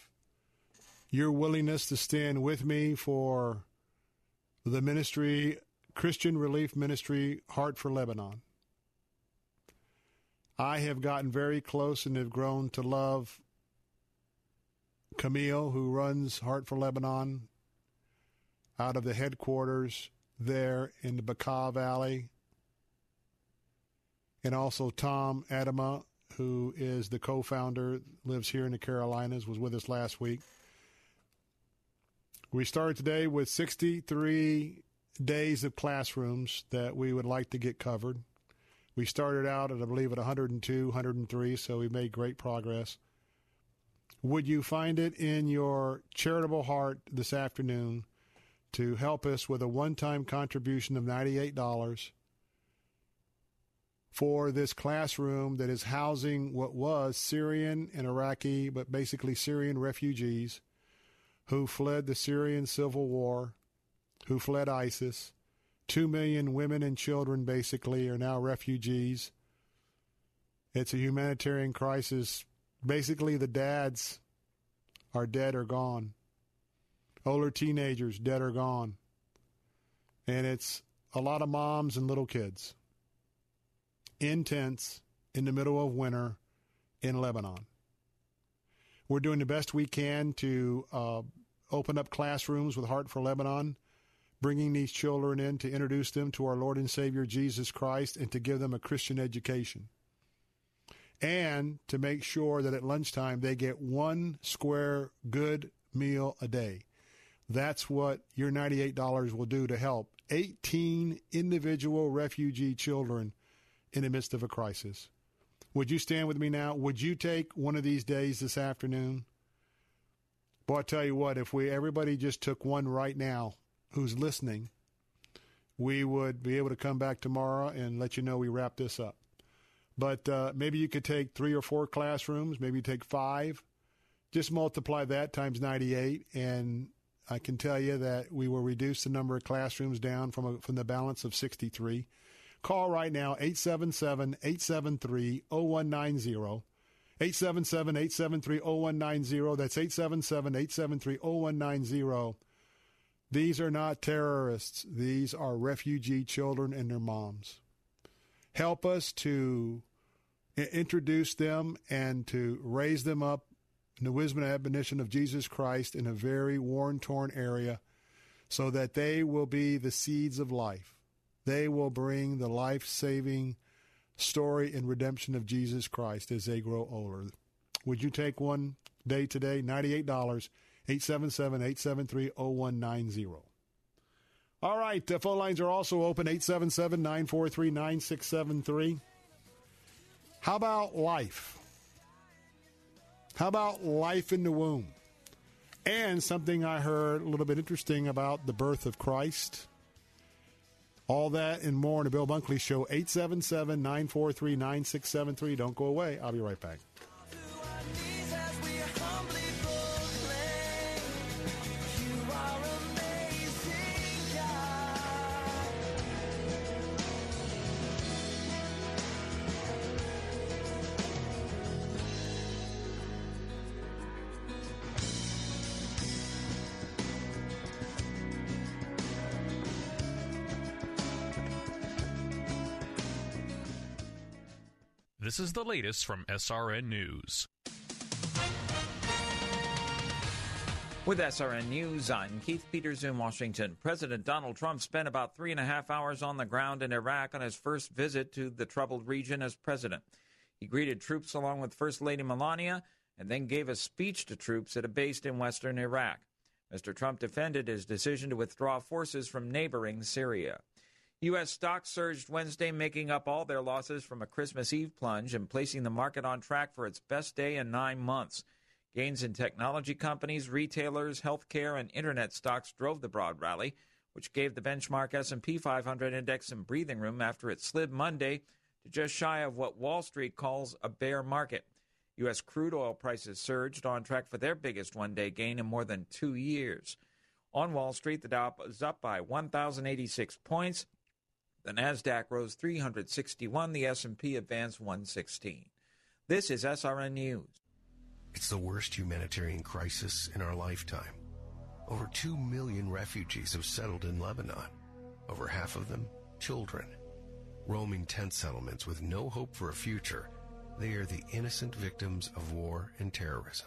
your willingness to stand with me for the ministry, Christian Relief Ministry, Heart for Lebanon. I have gotten very close and have grown to love Camille, who runs Heart for Lebanon out of the headquarters there in the Bekaa Valley, and also Tom Atema, who is the co-founder, lives here in the Carolinas, was with us last week. We started today with 63 days of classrooms that we would like to get covered. We started out at, I believe, at 102, 103, so we made great progress. Would you find it in your charitable heart this afternoon to help us with a one time contribution of $98 for this classroom that is housing what was Syrian and Iraqi, but basically Syrian refugees who fled the Syrian civil war, who fled ISIS? Two million women and children basically are now refugees. It's a humanitarian crisis Basically, the dads are dead or gone. Older teenagers, dead or gone. And it's a lot of moms and little kids in tents in the middle of winter in Lebanon. We're doing the best we can to uh, open up classrooms with Heart for Lebanon, bringing these children in to introduce them to our Lord and Savior Jesus Christ and to give them a Christian education and to make sure that at lunchtime they get one square good meal a day. That's what your $98 will do to help 18 individual refugee children in the midst of a crisis. Would you stand with me now? Would you take one of these days this afternoon? Boy, I tell you what, if we everybody just took one right now who's listening, we would be able to come back tomorrow and let you know we wrap this up. But uh, maybe you could take three or four classrooms, maybe take five. Just multiply that times 98, and I can tell you that we will reduce the number of classrooms down from a, from the balance of 63. Call right now 877 873 0190. 877 873 0190. That's 877 873 0190. These are not terrorists. These are refugee children and their moms. help us to introduce them and to raise them up in the wisdom and admonition of Jesus Christ in a very worn, torn area so that they will be the seeds of life. They will bring the life saving story and redemption of Jesus Christ as they grow older. Would you take one day today? $98, 877 873 0190. All right, the phone lines are also open 877 943 9673. How about life? How about life in the womb? And something I heard a little bit interesting about the birth of Christ. All that and more on the Bill Bunkley Show, 877 943 9673. Don't go away. I'll be right back. This is the latest from SRN News. With SRN News, I'm Keith Peters in Washington. President Donald Trump spent about three and a half hours on the ground in Iraq on his first visit to the troubled region as president. He greeted troops along with First Lady Melania and then gave a speech to troops that are based in western Iraq. Mr. Trump defended his decision to withdraw forces from neighboring Syria. U.S. stocks surged Wednesday, making up all their losses from a Christmas Eve plunge and placing the market on track for its best day in nine months. Gains in technology companies, retailers, healthcare, and internet stocks drove the broad rally, which gave the benchmark S&P 500 index some breathing room after it slid Monday to just shy of what Wall Street calls a bear market. U.S. crude oil prices surged on track for their biggest one-day gain in more than two years. On Wall Street, the Dow was up by 1,086 points. The Nasdaq rose 361, the S&P advanced 116. This is SRN News. It's the worst humanitarian crisis in our lifetime. Over 2 million refugees have settled in Lebanon. Over half of them children. Roaming tent settlements with no hope for a future, they are the innocent victims of war and terrorism.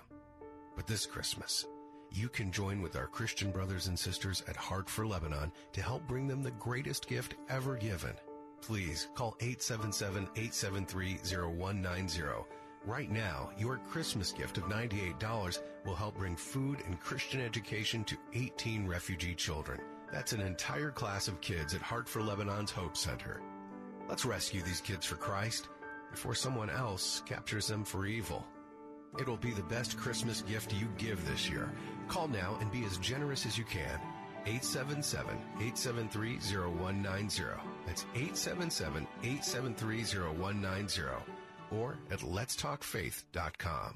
But this Christmas, you can join with our Christian brothers and sisters at Heart for Lebanon to help bring them the greatest gift ever given. Please call 877-873-0190. Right now, your Christmas gift of $98 will help bring food and Christian education to 18 refugee children. That's an entire class of kids at Heart for Lebanon's Hope Center. Let's rescue these kids for Christ before someone else captures them for evil. It'll be the best Christmas gift you give this year. Call now and be as generous as you can. 877-873-0190. That's 877-873-0190. Or at letstalkfaith.com.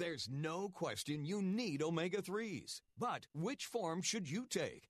There's no question you need omega 3s. But which form should you take?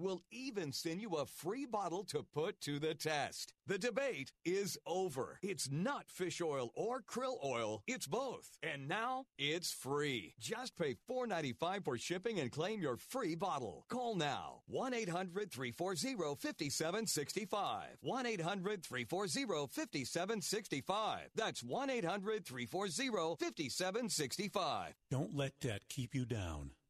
we'll even send you a free bottle to put to the test. The debate is over. It's not fish oil or krill oil, it's both. And now it's free. Just pay $4.95 for shipping and claim your free bottle. Call now 1 800 340 5765. 1 800 340 5765. That's 1 800 340 5765. Don't let debt keep you down.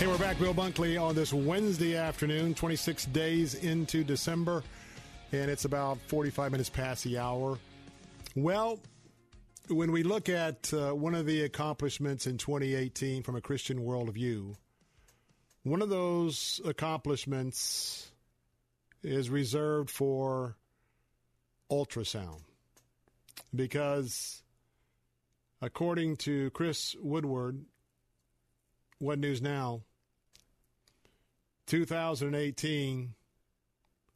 Hey, we're back, Bill Bunkley, on this Wednesday afternoon, 26 days into December, and it's about 45 minutes past the hour. Well, when we look at uh, one of the accomplishments in 2018 from a Christian worldview, one of those accomplishments is reserved for ultrasound. Because according to Chris Woodward, OneNewsNow, 2018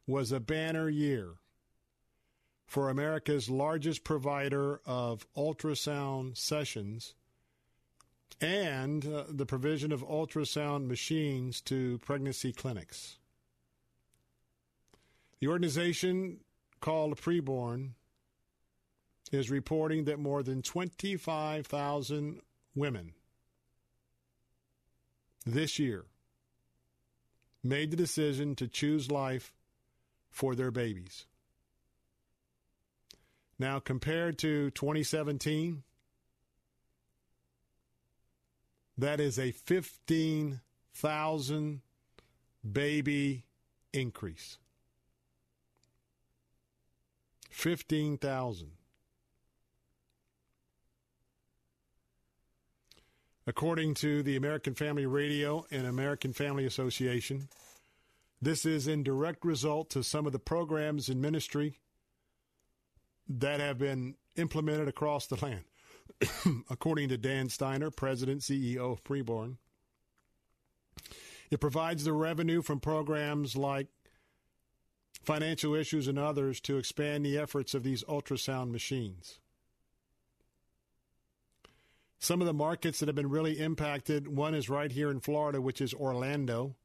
was a banner year for America's largest provider of ultrasound sessions and uh, the provision of ultrasound machines to pregnancy clinics. The organization called Preborn is reporting that more than 25,000 women this year made the decision to choose life for their babies. Now, compared to 2017, that is a 15,000 baby increase. 15,000. According to the American Family Radio and American Family Association, this is in direct result to some of the programs in ministry that have been implemented across the land. [COUGHS] According to Dan Steiner, President CEO of Preborn, it provides the revenue from programs like financial issues and others to expand the efforts of these ultrasound machines. Some of the markets that have been really impacted one is right here in Florida, which is Orlando.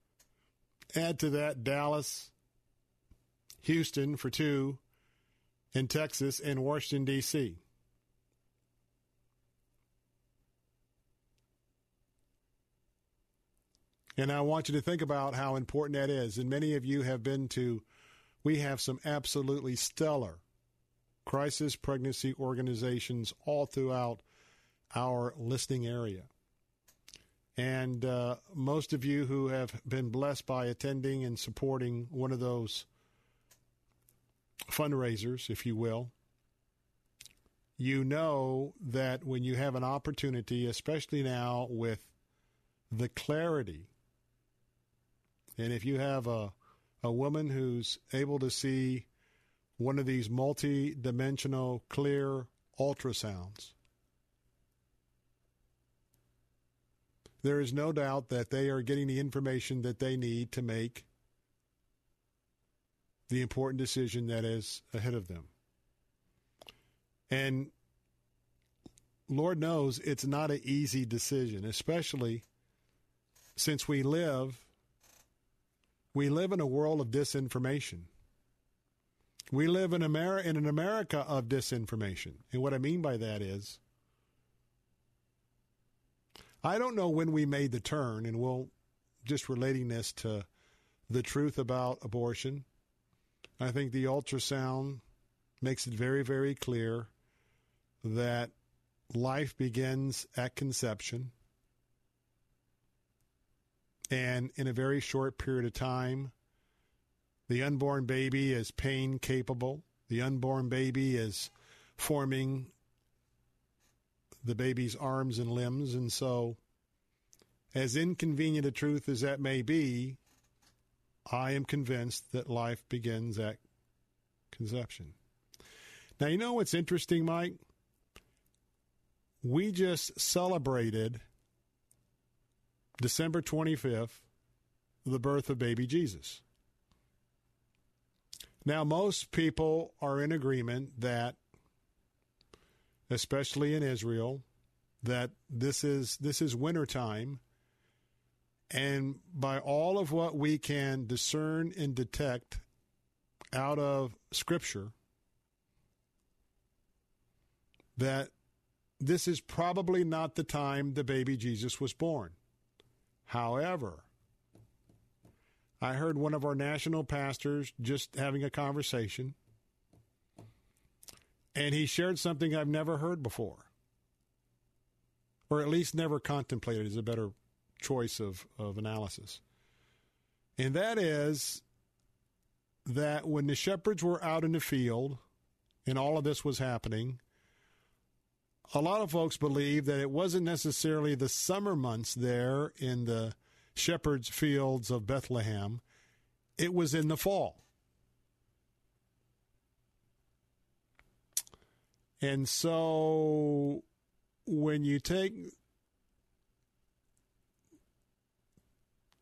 Add to that Dallas, Houston for two, and Texas and Washington, D.C. And I want you to think about how important that is. And many of you have been to, we have some absolutely stellar crisis pregnancy organizations all throughout our listening area. And uh, most of you who have been blessed by attending and supporting one of those fundraisers, if you will, you know that when you have an opportunity, especially now with the clarity, and if you have a, a woman who's able to see one of these multi dimensional clear ultrasounds, there is no doubt that they are getting the information that they need to make the important decision that is ahead of them. And Lord knows it's not an easy decision, especially since we live we live in a world of disinformation. We live in America in an America of disinformation. And what I mean by that is I don't know when we made the turn, and we'll just relating this to the truth about abortion. I think the ultrasound makes it very, very clear that life begins at conception. And in a very short period of time, the unborn baby is pain capable. The unborn baby is forming the baby's arms and limbs. And so, as inconvenient a truth as that may be, I am convinced that life begins at conception. Now, you know what's interesting, Mike? We just celebrated December 25th, the birth of baby Jesus. Now, most people are in agreement that, especially in Israel, that this is this is wintertime. And by all of what we can discern and detect out of Scripture, that this is probably not the time the baby Jesus was born. However, I heard one of our national pastors just having a conversation, and he shared something I've never heard before, or at least never contemplated is a better choice of, of analysis. And that is that when the shepherds were out in the field and all of this was happening, a lot of folks believe that it wasn't necessarily the summer months there in the shepherds' fields of Bethlehem, it was in the fall. And so when you take,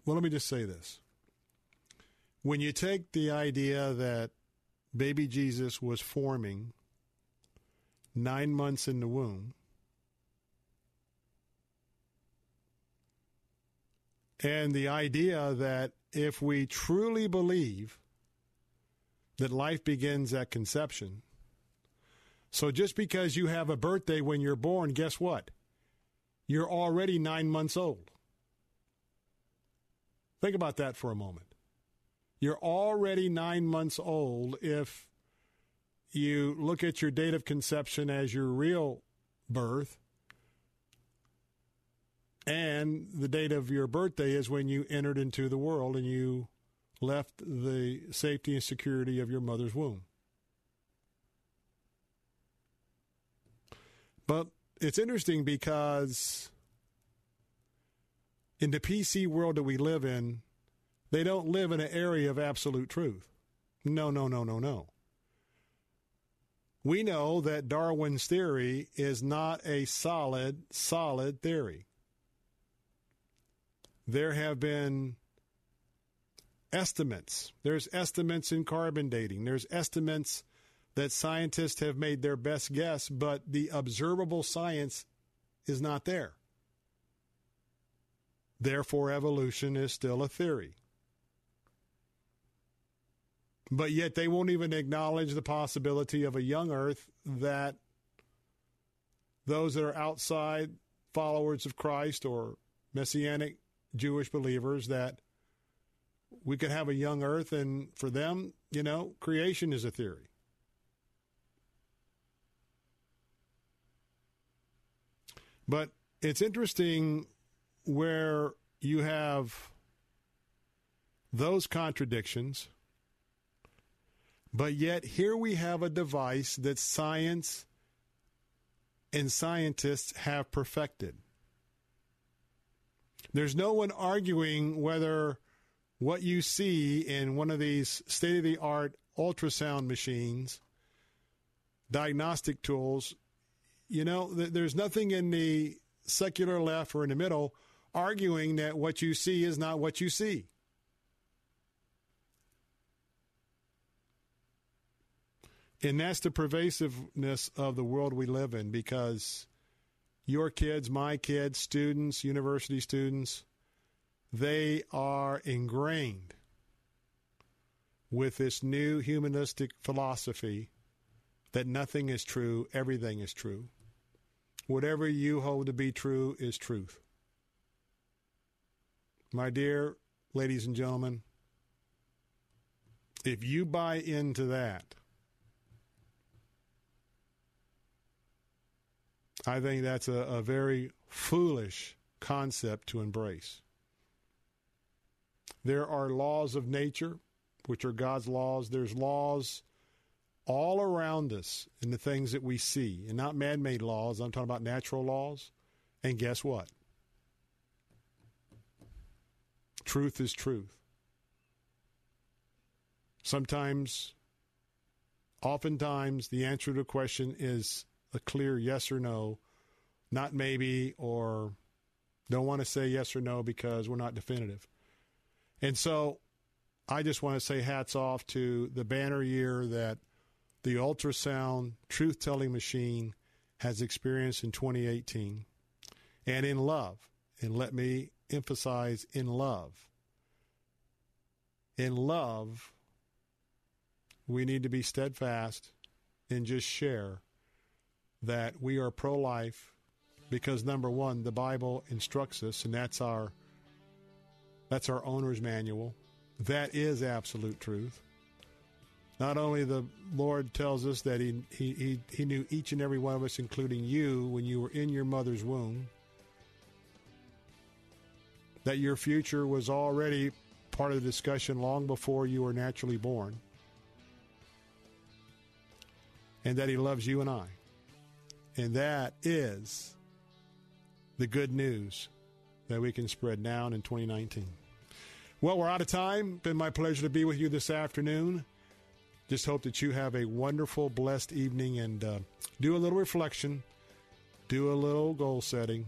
well, let me just say this. When you take the idea that baby Jesus was forming nine months in the womb, and the idea that if we truly believe that life begins at conception, so just because you have a birthday when you're born, guess what? You're already nine months old. Think about that for a moment. You're already nine months old if you look at your date of conception as your real birth, and the date of your birthday is when you entered into the world and you left the safety and security of your mother's womb. But it's interesting because in the PC world that we live in, they don't live in an area of absolute truth. No, no, no, no, no. We know that Darwin's theory is not a solid, solid theory. There have been estimates. There's estimates in carbon dating. There's estimates that scientists have made their best guess, but the observable science is not there. Therefore, evolution is still a theory. But yet, they won't even acknowledge the possibility of a young Earth that those that are outside followers of Christ or Messianic Jewish believers that we could have a young Earth, and for them, you know, creation is a theory. But it's interesting where you have those contradictions, but yet here we have a device that science and scientists have perfected. There's no one arguing whether what you see in one of these state of the art ultrasound machines, diagnostic tools, you know, there's nothing in the secular left or in the middle arguing that what you see is not what you see. And that's the pervasiveness of the world we live in because your kids, my kids, students, university students, they are ingrained with this new humanistic philosophy that nothing is true, everything is true. Whatever you hold to be true is truth. My dear ladies and gentlemen, if you buy into that, I think that's a, a very foolish concept to embrace. There are laws of nature, which are God's laws. There's laws all around us in the things that we see, and not man made laws. I'm talking about natural laws. And guess what? Truth is truth. Sometimes, oftentimes, the answer to a question is a clear yes or no, not maybe or don't want to say yes or no because we're not definitive. And so I just want to say hats off to the banner year that the ultrasound truth telling machine has experienced in 2018 and in love. And let me emphasize in love. In love, we need to be steadfast and just share that we are pro life because number one, the Bible instructs us, and that's our that's our owner's manual. That is absolute truth. Not only the Lord tells us that he, he, he, he knew each and every one of us, including you, when you were in your mother's womb, that your future was already part of the discussion long before you were naturally born, and that He loves you and I. And that is the good news that we can spread now in 2019. Well, we're out of time. Been my pleasure to be with you this afternoon. Just hope that you have a wonderful, blessed evening and uh, do a little reflection, do a little goal setting,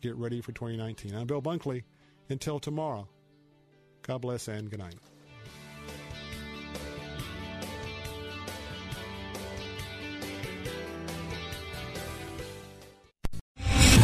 get ready for 2019. I'm Bill Bunkley. Until tomorrow, God bless and good night.